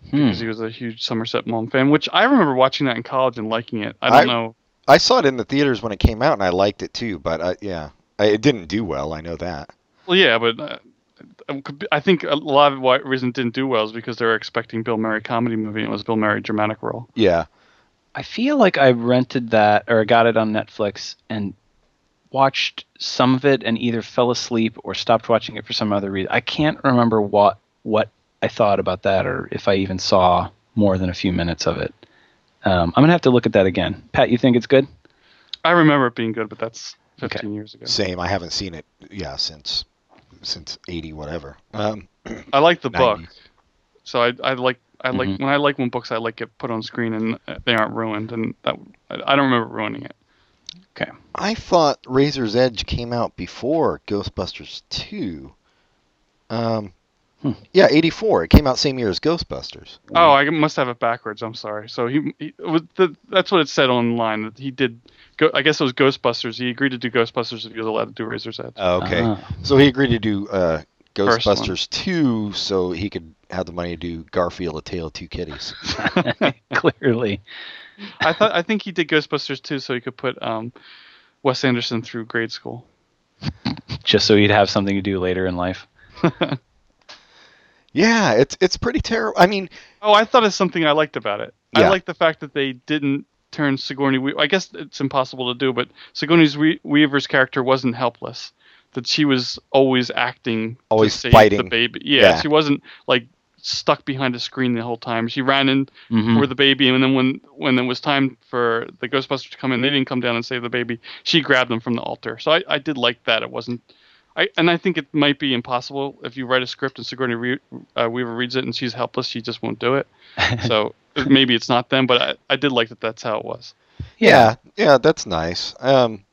Hmm. because he was a huge Somerset Maugham fan. Which I remember watching that in college and liking it. I don't I- know. I saw it in the theaters when it came out, and I liked it too. But uh, yeah, I, it didn't do well. I know that. Well, yeah, but uh, it could be- I think a lot of why reason it didn't do well is because they were expecting Bill Murray comedy movie and it was Bill Murray dramatic role. Yeah, I feel like I rented that or got it on Netflix and watched some of it and either fell asleep or stopped watching it for some other reason. I can't remember what what I thought about that or if I even saw more than a few minutes of it. Um, I'm gonna have to look at that again. Pat, you think it's good? I remember it being good, but that's 15 Okay. years ago. same. I haven't seen it. Yeah, since since eighty whatever. Um, I like the book, so I, I like I like Mhm. when I like when books I like get put on screen and uh, they aren't ruined, and that I, I don't remember ruining it. Okay. I thought Razor's Edge came out before Ghostbusters two. Um, Hmm. yeah, eighty four. It came out same year as Ghostbusters. Oh, I must have it backwards. I'm sorry. So he, he was the, that's what it said online that he did. Go, I guess it was Ghostbusters. He agreed to do Ghostbusters if he was allowed to do Razor's Edge. Oh, okay. Ah. So he agreed to do uh, Ghostbusters two, so he could have the money to do Garfield: A Tale of Two Kitties. Clearly. I thought I think he did Ghostbusters too, so he could put um, Wes Anderson through grade school. Just so he'd have something to do later in life. Yeah, it's it's pretty terrible. I mean, Oh, I thought it's something I liked about it. I like the fact that they didn't turn Sigourney. We- I guess it's impossible to do, but Sigourney We- Weaver's character wasn't helpless. That she was always acting, to Always save fighting. the baby. Yeah, Yeah. she wasn't like stuck behind a screen the whole time. She ran in Mhm. for the baby, and then when when it was time for the Ghostbusters to come in, they didn't come down and save the baby. She grabbed them from the altar. So I, I did like that. It wasn't. I, and I think it might be impossible if you write a script and Sigourney Re- uh, Weaver reads it and she's helpless, she just won't do it. So maybe it's not them, but I, I did like that. That's how it was. Yeah, yeah, that's nice. Um,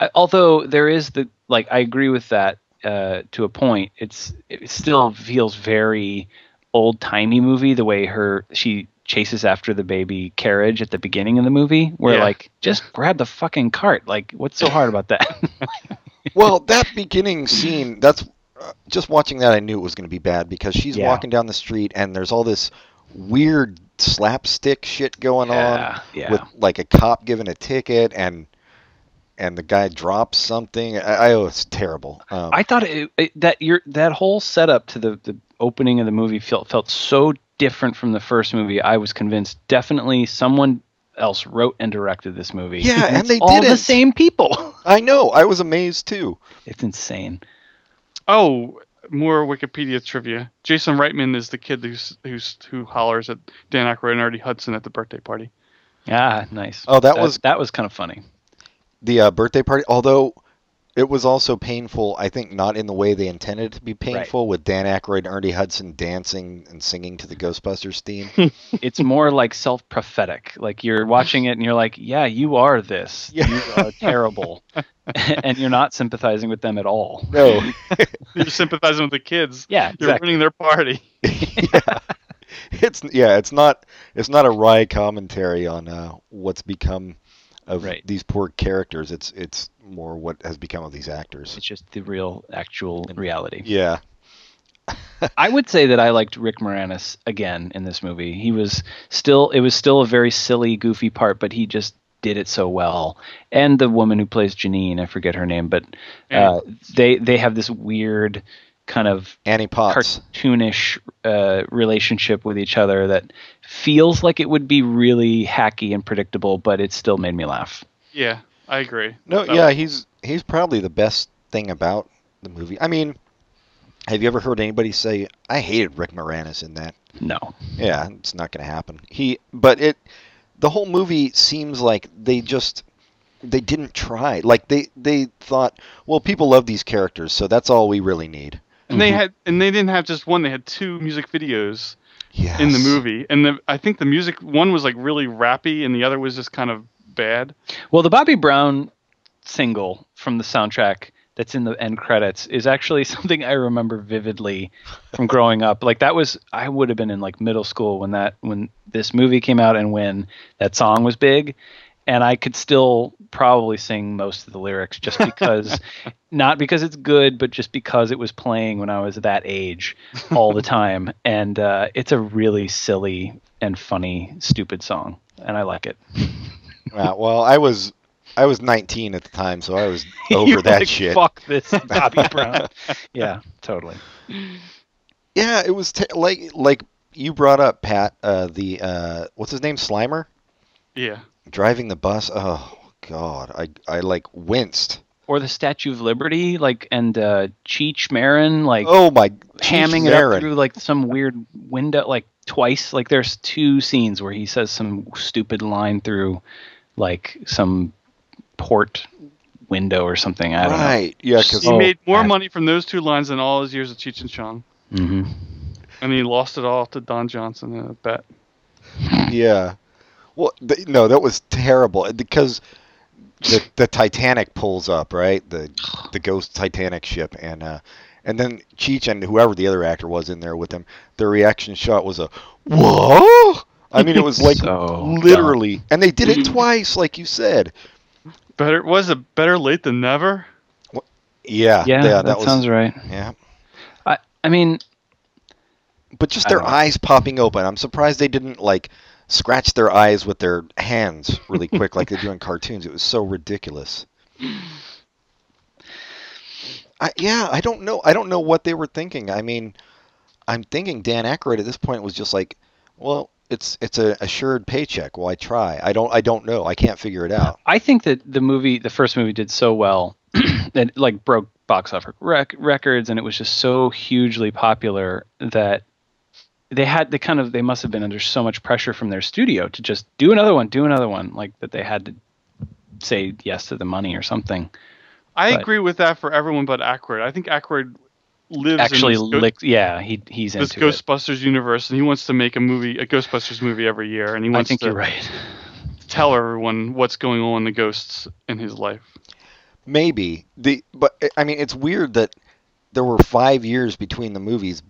I- although there is the like I agree with that uh, to a point. It's it still feels very old timey movie the way her she chases after the baby carriage at the beginning of the movie where Yeah. like just grab the fucking cart like what's so hard about that well, that beginning scene, that's uh, just watching that. I knew it was going to be bad because she's Yeah. walking down the street and there's all this weird slapstick shit going Yeah, on yeah. with like a cop giving a ticket and and the guy drops something. I, I oh, it's terrible. Um, I thought it, it, that your that whole setup to the, the opening of the movie felt felt so different from the first movie. I was convinced definitely someone else wrote and directed this movie. Yeah, and it's they all the didn't. same people. I know. I was amazed too. It's insane. Oh, more Wikipedia trivia. Jason Reitman is the kid who's, who's who hollers at Dan Aykroyd and Ernie Hudson at the birthday party. Ah, nice. Oh, that was- that was kind of funny. The uh, birthday party, although it was also painful. I think not in the way they intended it to be painful, with Dan Aykroyd and Ernie Hudson dancing and singing to the Ghostbusters theme. It's more like self-prophetic. Like you're watching it and you're like, "Yeah, you are this. Yeah. You are terrible," and you're not sympathizing with them at all. no, You're sympathizing with the kids. Yeah, You're exactly. ruining their party. yeah. It's yeah, it's not it's not a wry commentary on uh, what's become of Right. these poor characters. It's it's more what has become of these actors. It's just the real, actual reality. Yeah. I would say that I liked Rick Moranis again in this movie. He was still it was still a very silly, goofy part, but he just did it so well. And the woman who plays Janine, I forget her name, but uh, they they have this weird kind of Annie Potts. cartoonish uh, relationship with each other that feels like it would be really hacky and predictable, but it still made me laugh. Yeah, I agree. No, That yeah, was- he's he's probably the best thing about the movie. I mean, have you ever heard anybody say I hated Rick Moranis in that? No, Yeah, it's not going to happen. He, but it, the whole movie seems like they just they didn't try. Like they they thought, well, people love these characters, so that's all we really need. And they mm-hmm. had and they didn't have just one. They had two music videos Yes. in the movie, and the, I think the music one was like really rappy, and the other was just kind of bad. Well, the Bobby Brown single from the soundtrack that's in the end credits is actually something I remember vividly from growing up. Like that was I would have been in like middle school when that when this movie came out and when that song was big and I could still probably sing most of the lyrics just because not because it's good but just because it was playing when I was that age all the time and uh, it's a really silly and funny stupid song and I like it. Yeah, well, I was I was 19 at the time, so I was You're over that like, shit. Fuck this, Bobby Brown. yeah, totally. Yeah, it was t- like like you brought up Pat, uh, the uh, what's his name, Slimer, Yeah, driving the bus. Oh God, I I like winced. Or the Statue of Liberty, like, and uh, Cheech Marin, like, Oh my, hamming Cheech it up Marin. through like some weird window, like twice. Like, there's two scenes where he says some stupid line through, like, some port window or something. I don't Right, yeah, because he Oh, made more bad. money from those two lines than all his years of Cheech and Chong, know. hmm and he lost it all to Don Johnson in a bet. yeah. Well, th- no, that was terrible because the the Titanic pulls up, right? The the ghost Titanic ship, and uh, and then Cheech and whoever the other actor was in there with him, their reaction shot was a whoa. I mean, it was like So literally, and they did it twice, like you said. Better was it better late than never? Yeah, Yeah, that, that was sounds right. yeah. I, I mean, But just their eyes popping open. I'm surprised they didn't like scratch their eyes with their hands really quick like they do in cartoons. It was so ridiculous. I, yeah, I don't know. I don't know what they were thinking. I mean, I'm thinking Dan Aykroyd at this point was just like, well, it's it's a assured paycheck. Well, I try? I don't I don't know. I can't figure it out. I think that the movie, the first movie, did so well that like broke box office rec- records, and it was just so hugely popular that they had they kind of they must have been under so much pressure from their studio to just do another one, do another one, like that they had to say yes to the money or something. I But- agree with that for everyone but Aykroyd. I think Aykroyd lives Actually, in this, Go- licked, yeah, he he's this into it. Ghostbusters universe, and he wants to make a movie, a Ghostbusters movie every year, and he I wants think to you're right. tell everyone what's going on in the ghosts in his life. Maybe the but I mean it's weird that there were five years between the movies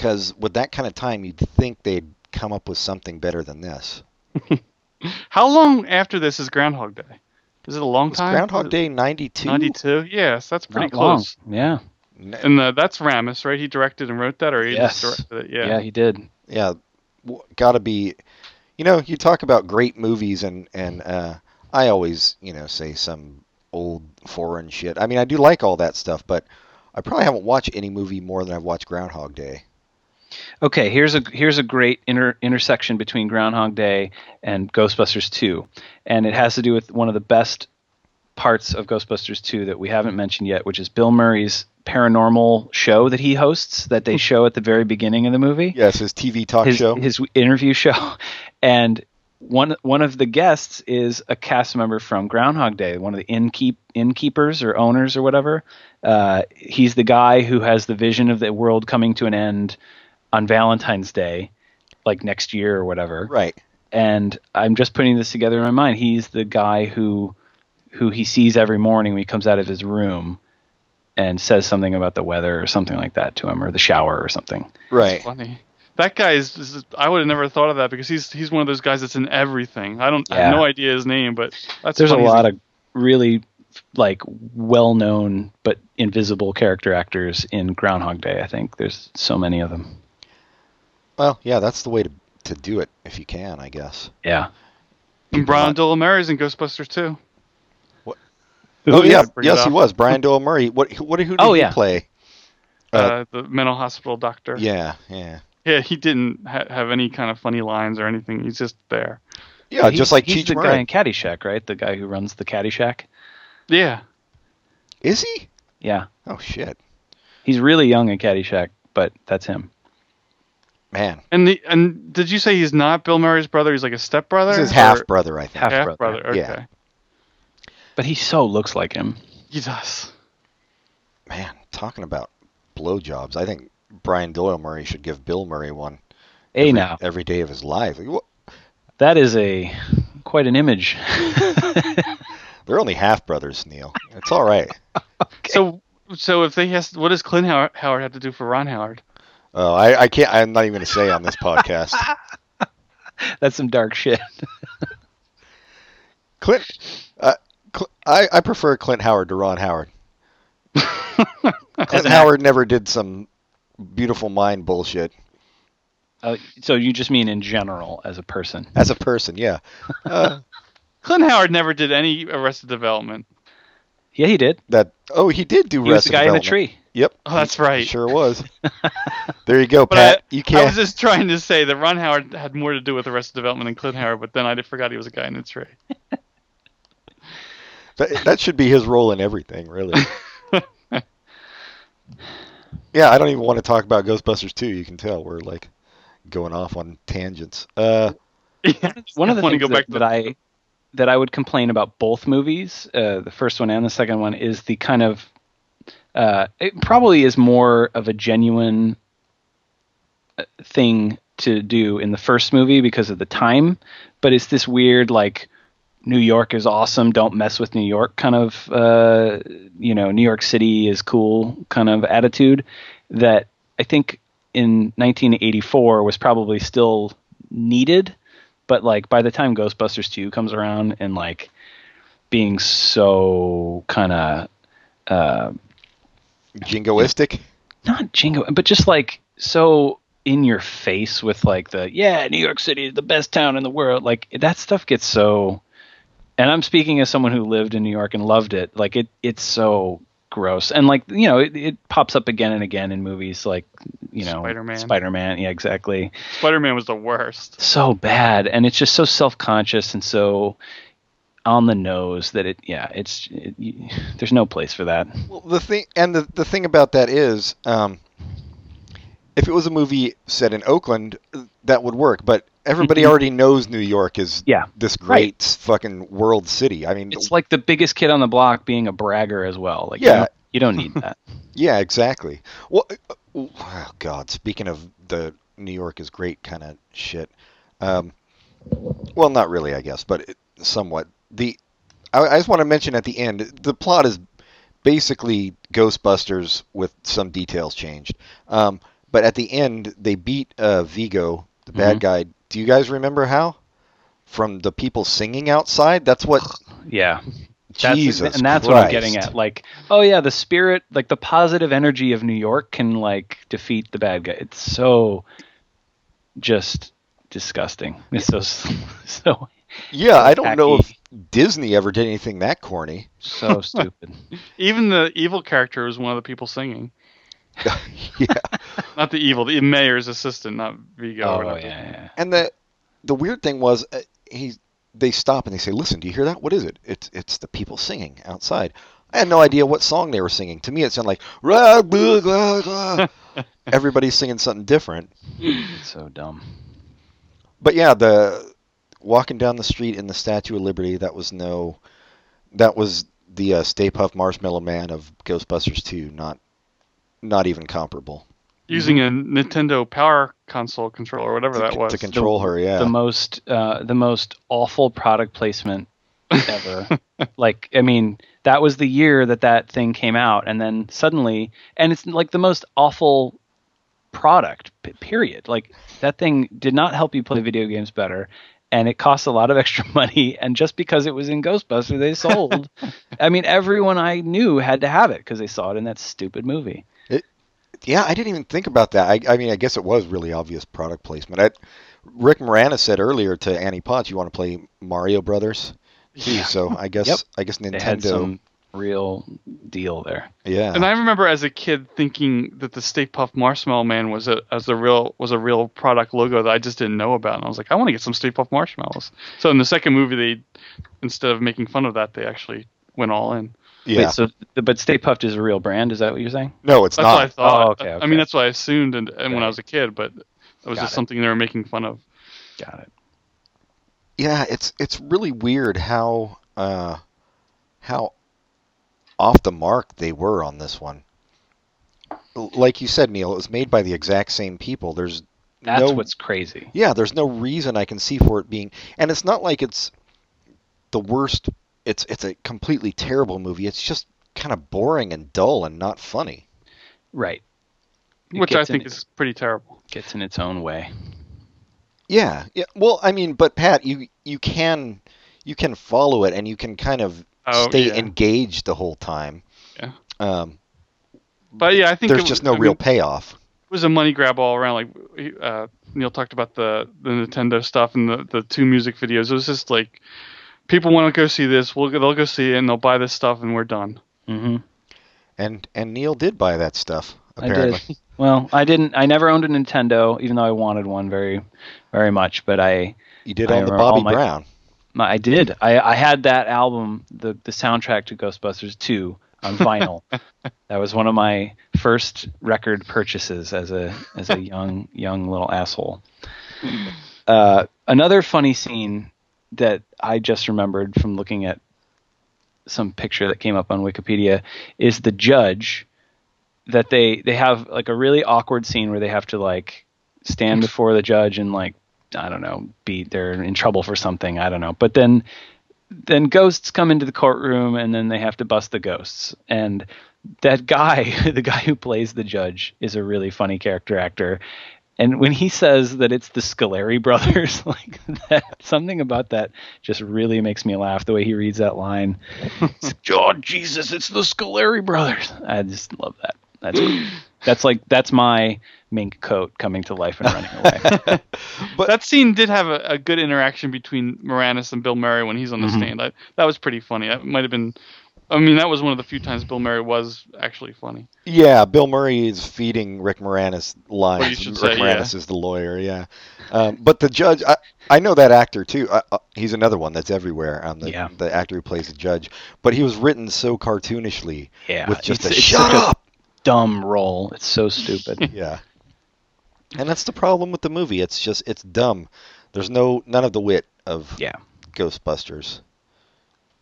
because with that kind of time you'd think they'd come up with something better than this. How long after this is Groundhog Day? Is it a long time? Groundhog Day '92. 92. Yes, that's pretty Not long. close. Yeah, And uh, that's Ramis, right? He directed and wrote that, or he Yes. just directed it? yeah, Yeah. he did. yeah, got to be. You know, you talk about great movies, and and uh, I always you know say some old foreign shit. I mean, I do like all that stuff, but I probably haven't watched any movie more than I've watched Groundhog Day. Okay, here's a here's a great inter, intersection between Groundhog Day and Ghostbusters 2, and it has to do with one of the best parts of Ghostbusters 2 that we haven't mentioned yet, which is Bill Murray's paranormal show that he hosts that they show at the very beginning of the movie. Yes, his TV talk his, show. his interview show, and one one of the guests is a cast member from Groundhog Day, one of the innkeep innkeepers or owners or whatever. Uh, he's the guy who has the vision of the world coming to an end on Valentine's Day, like next year or whatever. right. And I'm just putting this together in my mind. He's the guy who who he sees every morning when he comes out of his room and says something about the weather or something like that to him or the shower or something. Right. Funny. That guy is, is. I would have never thought of that because he's he's one of those guys that's in everything. I don't. I Yeah. have no idea his name, but that's there's a funny. lot of really like well-known but invisible character actors in Groundhog Day. I think there's so many of them. Well, yeah, that's the way to to do it if you can, I guess. Yeah. And Brian Doyle Murray's in Ghostbusters too. What? Who Oh yeah, it? Bring it yes, he was Brian Doyle Murray. What? What? Who did Oh, he yeah. play? Uh, Uh, the mental hospital doctor. yeah, yeah, Yeah, he didn't ha- have any kind of funny lines or anything. He's just there. yeah. He- just like he's Cheech the guy in Caddyshack, right? The guy who runs the Caddyshack. Yeah. Is he? Yeah. Oh shit, He's really young in Caddyshack, but that's him. Man. And the and did you say he's not Bill Murray's brother? He's like a stepbrother. This is Or- half brother, I think. Half- half brother. brother. Okay. Yeah. But he so looks like him. He does. Man, talking about blowjobs, I think Brian Doyle Murray should give Bill Murray one Hey every, now, every day of his life. Like, that is a quite an image. They're only half brothers, Neil. It's all right. So so if they has what does Clint Howard, Howard have to do for Ron Howard? Oh, I, I can't. I'm not even going to say on this podcast. that's some dark shit. Clint, uh, Cl- I, I prefer Clint Howard to Ron Howard. Clint Howard never did some beautiful mind bullshit Uh, so you just mean in general as a person? as a person. Yeah, uh, Clint Howard never did any Arrested Development. Yeah, he did. that. Oh, he did do. He was the Arrested guy in the tree. Yep. Oh, that's right. Sure was. there you go, But Pat. I, you can't. I was just trying to say that Ron Howard had more to do with Arrested Development than Clint Howard, but then I forgot he was a guy in the tree. That, that should be his role in everything, really. yeah, I don't even want to talk about Ghostbusters 2. You can tell we're like going off on tangents. Uh, Yeah, One of the things go that, to that I that I would complain about both movies, uh, the first one and the second one, is the kind of uh, it probably is more of a genuine uh, thing to do in the first movie because of the time, but it's this weird like New York is awesome, don't mess with New York kind of uh, you know New York City is cool kind of attitude that I think in 1984 was probably still needed but like by the time Ghostbusters 2 comes around and like being so kind of uh jingoistic. not jingo but just like so in your face with like the yeah New York City is the best town in the world like that stuff gets so and I'm speaking as someone who lived in New York and loved it like it it's so gross and like you know it, it pops up again and again in movies like you know Spider-Man. Spider-Man yeah exactly Spider-Man was the worst. so bad and it's just so self-conscious and so on the nose that it yeah it's it, you, there's no place for that Well, the thing and the the thing about that is, um, if it was a movie set in Oakland, that would work. But everybody Mhm. already knows New York is Yeah, this right. great fucking world city. I mean, It's like the biggest kid on the block being a bragger as well. Like, Yeah. you don't, you don't need that. yeah, exactly. Well, uh, oh God, speaking of the New York is great kind of shit. Um, well, not really, I guess, but it, somewhat. The I, I just want to mention at the end, the plot is basically Ghostbusters with some details changed. Um, but at the end, they beat uh, Vigo, the bad Mhm. guy. Do you guys remember how? From the people singing outside. That's what. Yeah. That's, Jesus, and that's what I'm getting at. Like, oh yeah, the spirit, like the positive energy of New York can like defeat the bad guy. It's so just disgusting. It's so so Yeah, I don't know if. Disney ever did anything that corny. so stupid. Even the evil character was one of the people singing. yeah. Not the evil, the mayor's assistant, not Vigo. or oh whatever. yeah, yeah. And the the weird thing was, uh, he they stop and they say, "Listen, do you hear that? What is it? It's it's the people singing outside." I had no idea what song they were singing. To me, it sounded like "Rah, blah, blah, blah." everybody's singing something different. It's so dumb. But yeah, the walking down the street in the Statue of Liberty that was no, that was the uh, Stay Puft Marshmallow Man of Ghostbusters 2. Not not even comparable Using a Nintendo Power Console controller, whatever to, that was. to control her. Yeah, The most uh, the most awful product placement ever. like, I mean, that was the year that that thing came out, and then suddenly, and it's like the most awful product. Period. Like that thing did not help you play video games better. And it cost a lot of extra money, and just because it was in Ghostbusters, they sold. I mean, everyone I knew had to have it because they saw it in that stupid movie. Yeah, I didn't even think about that. I, I mean, I guess it was really obvious product placement. I, Rick Moranis said earlier to Annie Potts, "You want to play Mario Brothers?" Too, Yeah. So I guess Yep. I guess Nintendo. Some real deal there. Yeah. And I remember as a kid thinking that the Stay Puft Marshmallow Man was a as a real was a real product logo that I just didn't know about, and I was like, I want to get some Stay Puft Marshmallows. So in the second movie, they instead of making fun of that, they actually went all in. yeah. Wait, so but Stay Puft is a real brand? Is that what you're saying? no, it's That's what I thought. Oh, okay, I mean, that's what I assumed, and, and when I was a kid, but that was Got just it. something they were making fun of. Got it. Yeah, it's it's really weird how uh, how off the mark they were on this one. Like you said, Neil, it was made by the exact same people. There's That's no what's crazy. yeah, there's no reason I can see for it being, and it's not like it's the worst. It's it's a completely terrible movie. It's just kind of boring and dull and not funny. Right. It Which I think in, is pretty terrible. gets in its own way. Yeah, yeah. Well, I mean, but Pat, you you can you can follow it and you can kind of Oh, stay yeah. engaged the whole time. Yeah. Um, But yeah, I think there's it, just no I real mean, payoff. it was a money grab all around. Like uh, Neil talked about the the Nintendo stuff and the the two music videos. It was just like people want to go see this. We'll they'll go see it and they'll buy this stuff and we're done. Mm-hmm. And and Neil did buy that stuff Apparently. I did. Well, I didn't. I never owned a Nintendo, even though I wanted one very, very much. But I, You did I own the Bobby my- Brown. My, I did. I, I had that album, the the soundtrack to Ghostbusters 2 on vinyl. that was one of my first record purchases as a as a young young little asshole. Uh, another funny scene that I just remembered from looking at some picture that came up on Wikipedia is the judge that they they have like a really awkward scene where they have to like stand before the judge and like I don't know be they're in trouble for something I don't know but then then ghosts come into the courtroom and then they have to bust the ghosts and that guy the guy who plays the judge is a really funny character actor and when he says that it's the Scoleri brothers, like that, something about that just really makes me laugh. The way he reads that line, like, "Oh Jesus, it's the Scoleri brothers!" I just love that. That's that's like that's my mink coat coming to life and running away. But that scene did have a, a good interaction between Moranis and Bill Murray when he's on the Mhm. stand. I, that was pretty funny. That might have been. I mean, that was one of the few times Bill Murray was actually funny. yeah, Bill Murray is feeding Rick Moranis lines. Well, you Rick say, Moranis yeah. is the lawyer. Yeah, um, but the judge, I, I know that actor too. I, uh, he's another one that's everywhere. Um, the Yeah. the actor who plays the judge, but he was written so cartoonishly Yeah, with just it's- a it's shut a- up. Dumb role. It's so stupid. Yeah. And that's the problem with the movie. It's just it's dumb. There's no none of the wit of Yeah, Ghostbusters.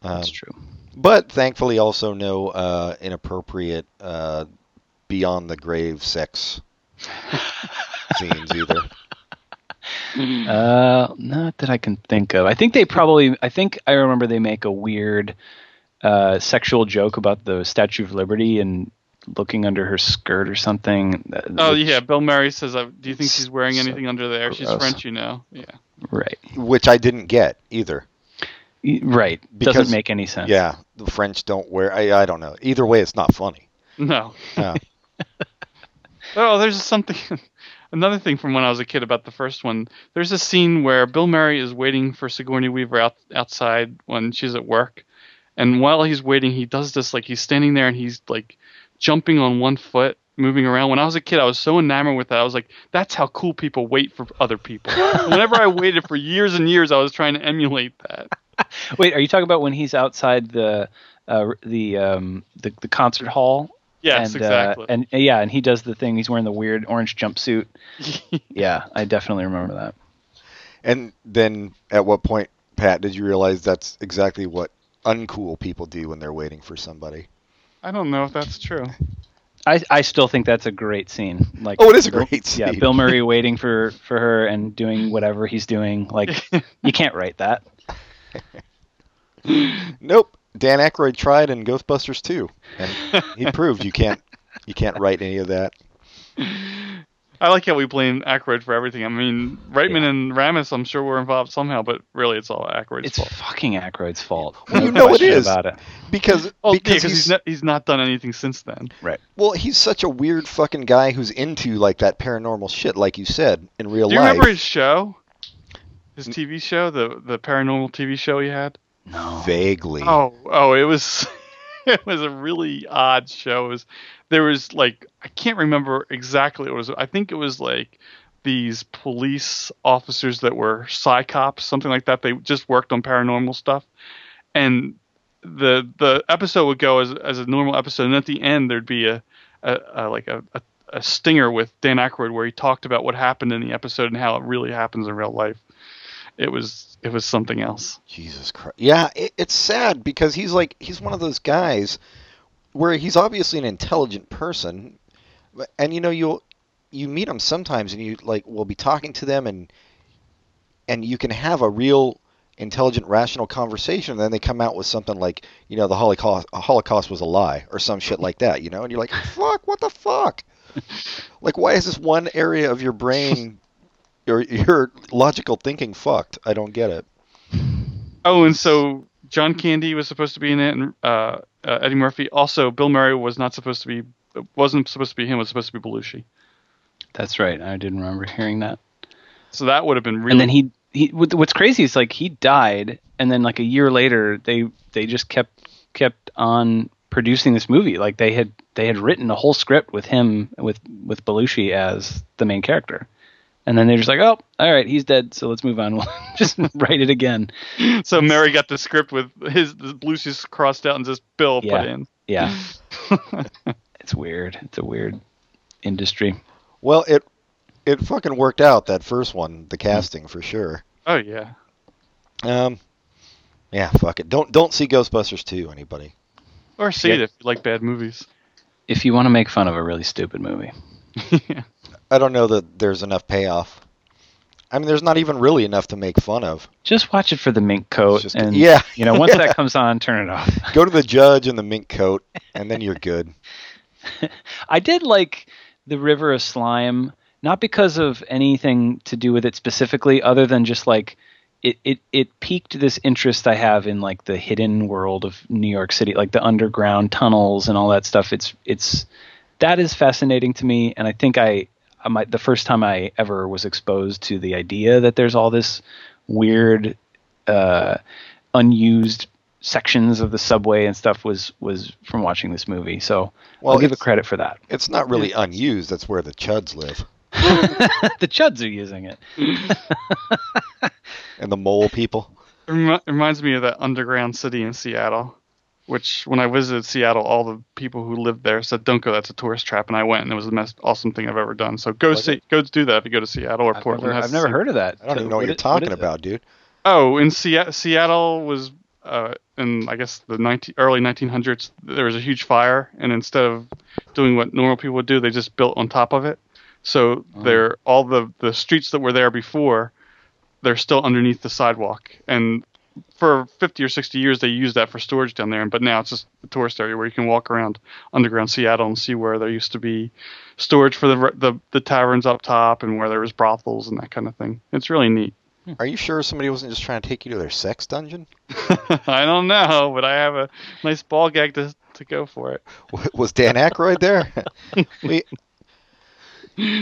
Um, that's true. But thankfully, also no uh, inappropriate uh, beyond the grave sex scenes either. Uh, not that I can think of. I think they probably. I think I remember they make a weird uh, sexual joke about the Statue of Liberty and looking under her skirt or something. Oh which- yeah, Bill Murray says, uh, "Do you think she's wearing So anything under there? She's. French, you know." Yeah. right, Which I didn't get either. Right. Because- Doesn't make any sense. Yeah, the French don't wear. I, I don't know. Either way, it's not funny. No. Yeah. Oh, there's something. Another thing from when I was a kid about the first one. There's a scene where Bill Murray is waiting for Sigourney Weaver out outside when she's at work, and while he's waiting, he does this like he's standing there and he's like jumping on one foot, moving around. When I was a kid, I was so enamored with that. I was like, that's how cool people wait for other people. Whenever I waited for years and years, I was trying to emulate that. Wait, are you talking about when he's outside the uh, the um the, the concert hall? Yes, and, exactly. Uh, and uh, yeah, and he does the thing. He's wearing the weird orange jumpsuit. Yeah, I definitely remember that. And then, at what point, Pat, did you realize that's exactly what uncool people do when they're waiting for somebody? I don't know if that's true. I, I still think that's a great scene. Like Oh, it is a great scene. Yeah. Bill Murray waiting for for her and doing whatever he's doing. Like you can't write that. Nope. Dan Aykroyd tried in Ghostbusters 2, and he proved you can't you can't write any of that. I like how we blame Aykroyd for everything. I mean, Reitman Yeah. and Ramis, I'm sure were involved somehow, but really, it's all Aykroyd's It's fault. It's fucking Aykroyd's fault. Well, you know it question is. about it. Because Oh, because because he's, he's, not, he's not done anything since then. Right. well he's such a weird fucking guy who's into like that paranormal shit, like you said in real life. Do you life. remember his show? His TV show, the the paranormal TV show he had. No. Vaguely. Oh, oh, it was it was a really odd show. It was, there was like I can't remember exactly what it was. I think it was like these police officers that were psychops, something like that. They just worked on paranormal stuff, and the the episode would go as as a normal episode, and at the end there'd be a, a, a like a, a a stinger with Dan Aykroyd where he talked about what happened in the episode and how it really happens in real life. It was it was something else. Jesus Christ. Yeah, it, it's sad because he's like he's one of those guys where he's obviously an intelligent person, and you know you'll you meet him sometimes and you like will be talking to them and and you can have a real intelligent rational conversation and then they come out with something like you know the holocaust holocaust was a lie or some shit like that you know and you're like fuck what the fuck? Like why is this one area of your brain your your logical thinking fucked? I don't get it. Oh, and so John Candy was supposed to be in it, and uh, uh, Eddie Murphy. Also, Bill Murray was not supposed to be. wasn't supposed to be him. It was supposed to be Belushi. That's right. I didn't remember hearing that. So that would have been really. And then he he what's crazy is like he died and then like a year later they they just kept kept on producing this movie. Like they had they had written a whole script with him with with Belushi as the main character. And then they're just like, "Oh, all right, he's dead, so let's move on. We'll just write it again." so Murray got the script with his the Belushi's crossed out and just Bill Yeah. put in. Yeah. it's weird. It's a weird industry. Well, it it fucking worked out that first one, the casting for sure. Oh yeah. Um, yeah, fuck it. Don't don't see Ghostbusters 2, anybody. Or see Yeah. it if you like bad movies. If you want to make fun of a really stupid movie. I don't know that there's enough payoff. I mean, there's not even really enough to make fun of. Just watch it for the mink coat Just- and yeah. you know, once Yeah. that comes on, turn it off. Go to the judge in the mink coat, and then you're good. I did like the River of Slime, not because of anything to do with it specifically, other than just like it, it, it piqued this interest I have in like the hidden world of New York City, like the underground tunnels and all that stuff. It's it's that is fascinating to me, and I think I, I might the first time I ever was exposed to the idea that there's all this weird, uh, unused sections of the subway and stuff was was from watching this movie. So Well, I'll give it credit for that. It's not really unused. That's where the chuds live, the chuds are using it. and the mole people. It reminds me of that underground city in Seattle. Which when I visited Seattle, all the people who lived there said, "Don't go. That's a tourist trap." And I went, and it was the most awesome thing I've ever done. So go Was see, go do that if you go to Seattle or I've Portland. never, I've never heard of that. I don't So even know what, what you're is- what talking it? about, dude. Oh, in Seattle, Seattle was uh, in I guess the 19, early 1900s. There was a huge fire, and instead of doing what normal people would do, they just built on top of it. So they're all the the streets that were there before, they're still underneath the sidewalk. And for 50 or 60 years, they used that for storage down there. But now it's just a tourist area where you can walk around underground Seattle and see where there used to be storage for the the, the taverns up top and where there was brothels and that kind of thing. It's really neat. Hmm. Are you sure somebody wasn't just trying to take you to their sex dungeon? I don't know, but I have a nice ball gag to to go for it. Was Dan Aykroyd there? we,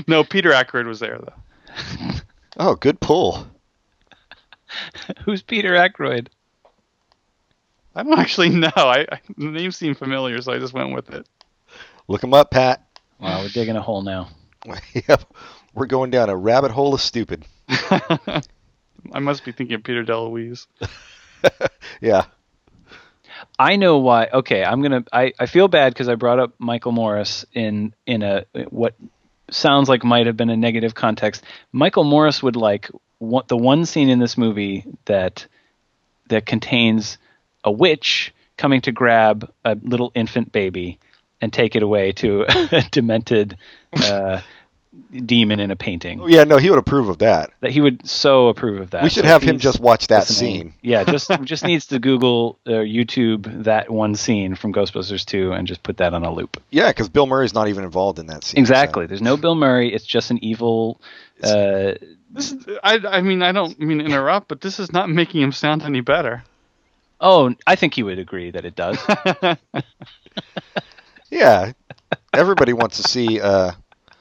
No, Peter Ackroyd was there though. oh, good pull. Who's Peter Ackroyd? I don't actually know. I, I the name seemed familiar, so I just went with it. Look him up, Pat. Wow, we're digging a hole now. yep. We're going down a rabbit hole of stupid. I must be thinking of Peter DeLuise. Yeah. I know why. Okay, I'm gonna. I, I feel bad because I brought up Michael Morris in in a what sounds like might have been a negative context. Michael Morris would like one, the one scene in this movie that that contains a witch coming to grab a little infant baby and take it away to a demented uh, demon in a painting. Oh, yeah, no, he would approve of that. That he would so approve of that. We should So have him just watch that listening- scene. Yeah, just just needs to Google or YouTube that one scene from Ghostbusters 2 and just put that on a loop. Yeah, because Bill Murray's not even involved in that scene. so- Exactly. There's no Bill Murray. It's just an evil. Uh, This is, I, I mean, I don't mean to interrupt, but this is not making him sound any better. oh, I think he would agree that it does. Yeah. Everybody wants to see. Uh,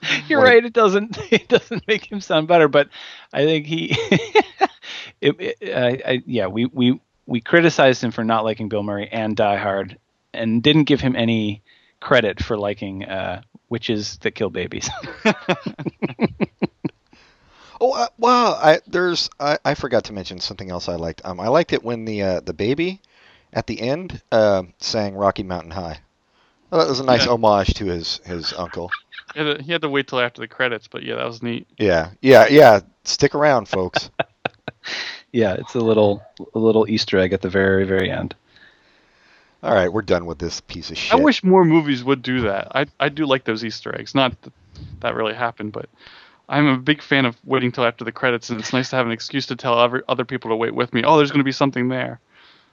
You're What right. It doesn't. It doesn't make him sound better, but I think he. it, it, I, I, yeah, we we we criticized him for not liking Bill Murray and Die Hard, and didn't give him any credit for liking uh, witches that kill babies. oh, uh, wow. I, there's. I, I forgot to mention something else I liked. Um, I liked it when the uh, the baby at the end uh, sang Rocky Mountain High. Well, that was a nice Yeah. homage to his his uncle. He had, to, he had to wait till after the credits, but yeah, that was neat. Yeah, yeah, yeah. Stick around, folks. yeah, it's a little a little Easter egg at the very very end. All right, we're done with this piece of shit. I wish more movies would do that. I I do like those Easter eggs. Not that that really happened, but I'm a big fan of waiting till after the credits, and it's nice to have an excuse to tell other other people to wait with me. Oh, there's going to be something there.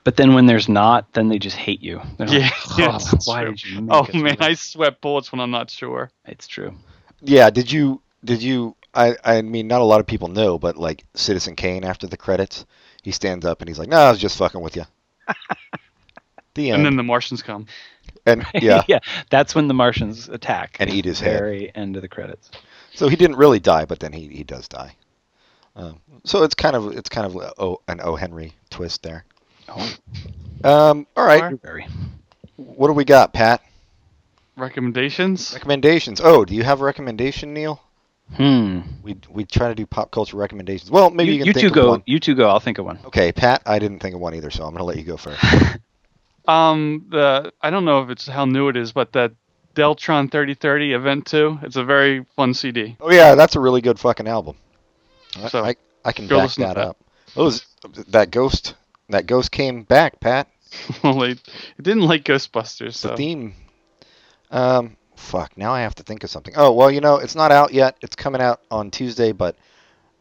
But then when there's not, then they just hate you. They're Yeah, like, yeah, "Oh, why true. did you? Make Oh man, I sweat bullets when I'm not sure. It's true. Yeah, did you did you I I mean not a lot of people know, but like Citizen Kane after the credits, he stands up and he's like, "No, I was just fucking with you." the end. And then the Martians come. And yeah. yeah, that's when the Martians attack And eat his the head. Very end of the credits. So he didn't really die, but then he he does die. Um, so it's kind of it's kind of a, oh, an O Henry twist there. Oh, Um, all right, Alright. very. what do we got, Pat? Recommendations? Recommendations. Oh, do you have a recommendation, Neil? Hmm. We we try to do pop culture recommendations. Well, maybe you, you, can you think two of go. one. You two go. I'll think of one. Okay, Pat, I didn't think of one either, so I'm gonna let you go first. Um, the I don't know if it's how new it is, but that Deltron 3030 Event 2. It's a very fun CD. Oh yeah, that's a really good fucking album. I- So, I, I can go back that that. up. Those that ghost that ghost came back, Pat. well, they, it didn't like Ghostbusters, The so theme. Um, fuck. Now I have to think of something. Oh well, you know it's not out yet. It's coming out on Tuesday, but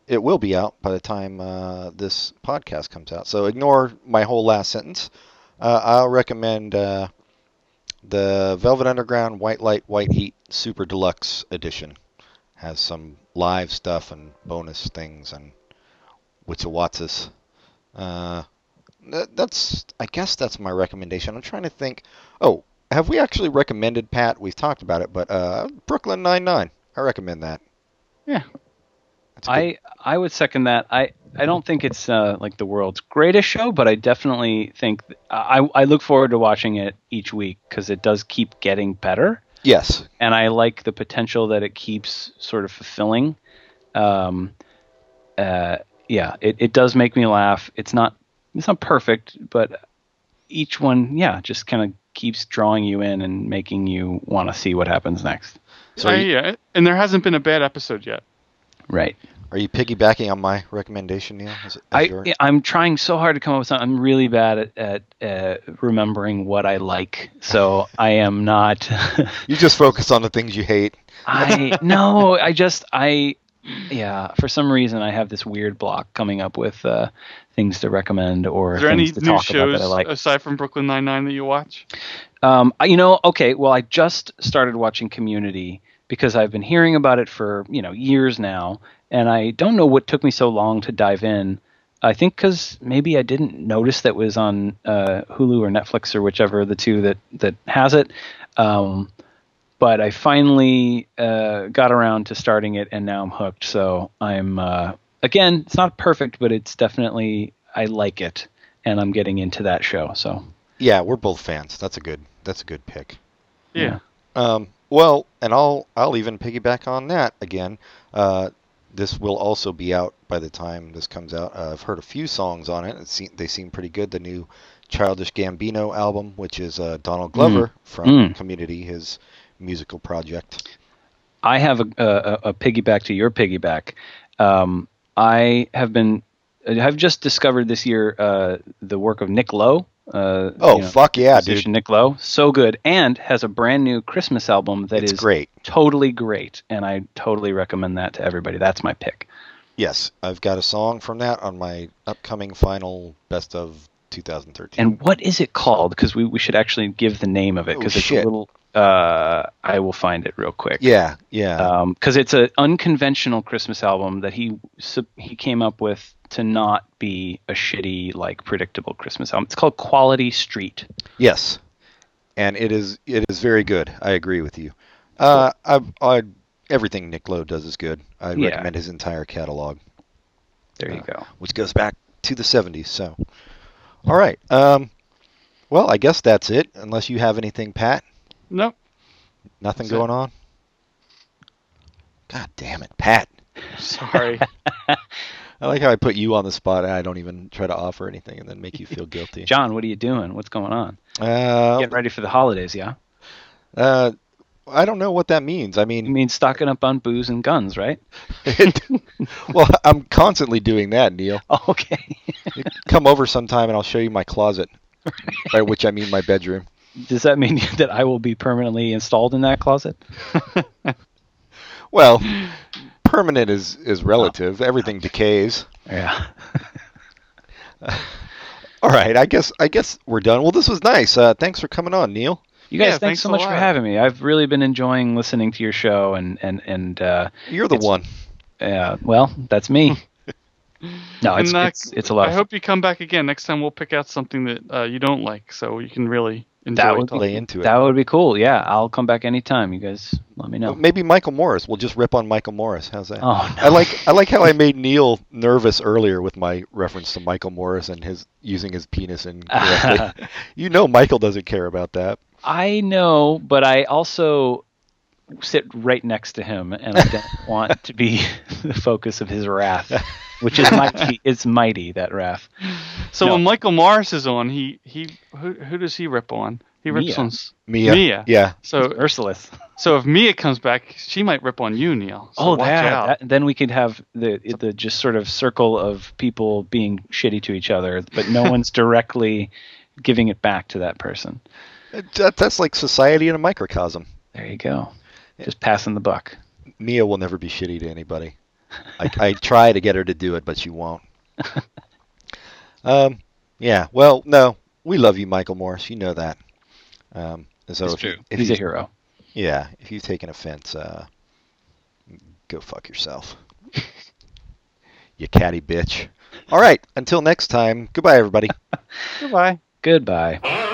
it will be out by the time uh, this podcast comes out. So ignore my whole last sentence. Uh, I'll recommend uh, the Velvet Underground White Light White Heat Super Deluxe Edition. Has some live stuff and bonus things and Witzawatzes. Uh, that, that's I guess that's my recommendation. I'm trying to think. Oh, have we actually recommended Pat? We've talked about it, but uh, Brooklyn Nine Nine. I recommend that. Yeah. That's a good- I I would second that. I I don't think it's uh, like the world's greatest show, but I definitely think I I look forward to watching it each week because it does keep getting better, yes. and I like the potential that it keeps sort of fulfilling. Um, uh, yeah, it, it does make me laugh. It's not it's not perfect, but each one, yeah, just kind of keeps drawing you in and making you want to see what happens next. So I- are you, yeah, and there hasn't been a bad episode yet. Right. are you piggybacking on my recommendation, Neil? Is it- is I your- yeah, I'm trying so hard to come up with something. I'm really bad at, at uh, remembering what I like, so I am not. You just focus on the things you hate. I no, I just I yeah. For some reason, I have this weird block coming up with uh, things to recommend or Is there any things to new talk about shows that I like. aside from Brooklyn Nine Nine that you watch? Um, I- you know, okay. Well, I just started watching Community because I've been hearing about it for you know years now, and I don't know what took me so long to dive in. I think because maybe I didn't notice that was on uh, Hulu or Netflix or whichever the two that that has it. Um, but I finally uh, got around to starting it, and now I'm hooked. So I'm uh, again, it's not perfect, but it's definitely I like it, and I'm getting into that show. So Yeah, we're both fans. That's a good. That's a good pick. Yeah. Um, well, and I'll I'll even piggyback on that again. Uh, this will also be out by the time this comes out. Uh, I've heard a few songs on it. it seem, they seem pretty good. The new Childish Gambino album, which is uh, Donald Glover from Mm. Community, his musical project. I have a, a, a piggyback to your piggyback. Um, I have been, I've just discovered this year uh, the work of Nick Lowe. Uh, Oh you know, fuck yeah, dude! Nick Lowe, so good, and has a brand new Christmas album that is It's great. totally great, and I totally recommend that to everybody. That's my pick. Yes, I've got a song from that on my upcoming final best of 2013. And what is it called? Because we, we should actually give the name of it Oh, because it's shit. a little. Uh, I will find it real quick. yeah, yeah. because it's an unconventional Christmas album that he he came up with to not be a shitty like predictable Christmas album. It's called Quality Street. Yes, and it is it is very good. I agree with you. Uh, I, I everything Nick Lowe does is good. I Yeah. recommend his entire catalog, There you Uh, go. which goes back to the '70s. So, all right. Um, well, I guess that's it. Unless you have anything, Pat. Nope. Nothing That's it. going on. God damn it, Pat. Sorry. I like how I put you on the spot and I don't even try to offer anything and then make you feel guilty. John, what are you doing? What's going on? Uh, Getting ready for the holidays, yeah? uh, I don't know what that means. I You mean, mean stocking up on booze and guns, right? well, I'm constantly doing that, Neil. Okay. Come over sometime and I'll show you my closet, by which I mean my bedroom. Does that mean that I will be permanently installed in that closet? Well, permanent is is relative. Everything decays. Yeah. All right, I guess I guess we're done. Well, this was nice. Uh, thanks for coming on, Neil. You guys, Yeah, thanks thanks so a much for having me. I've really been enjoying listening to your show and and and uh, You're the one. Yeah, well, that's me. No, it's And, uh, it's, it's a lot. I of hope you come back again. Next time we'll pick out something that uh, you don't like, so you can really enjoy. That would talking. Lay into it. That would be cool. Yeah, I'll come back anytime. You guys let me know. Well, Maybe Michael Morris. We'll just rip on Michael Morris. How's that? Oh, no. I like I like how I made Neil nervous earlier with my reference to Michael Morris and his using his penis incorrectly. you know Michael doesn't care about that. I know, but I also sit right next to him, and I don't want to be the focus of his wrath, which is mighty. It's mighty that wrath. So No. when Michael Morris is on, he he who, who does he rip on? He rips Mia. on. Mia. Mia. Yeah. So Merciless. so if Mia comes back, she might rip on you, Neil. So oh, watch that, out. that- Then we could have the the just sort of circle of people being shitty to each other, but no one's directly giving it back to that person. That, that's like society in a microcosm. There you go. Just passing the buck. Mia will never be shitty to anybody. I, I try to get her to do it, but she won't. Um, yeah. Well, no, we love you, Michael Morris. You know that. Um, so It's if true. if He's you- a hero. Yeah, if you've taken offense, uh, go fuck yourself. you catty bitch. All right, until next time, goodbye, everybody. Goodbye. Goodbye.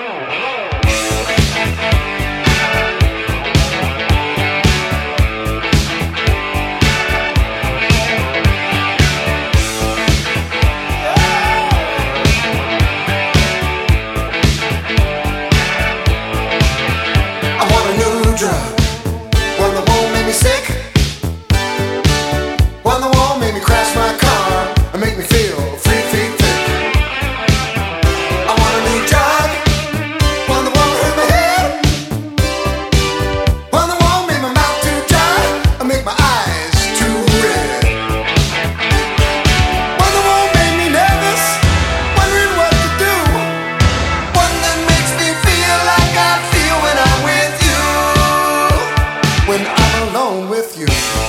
with you.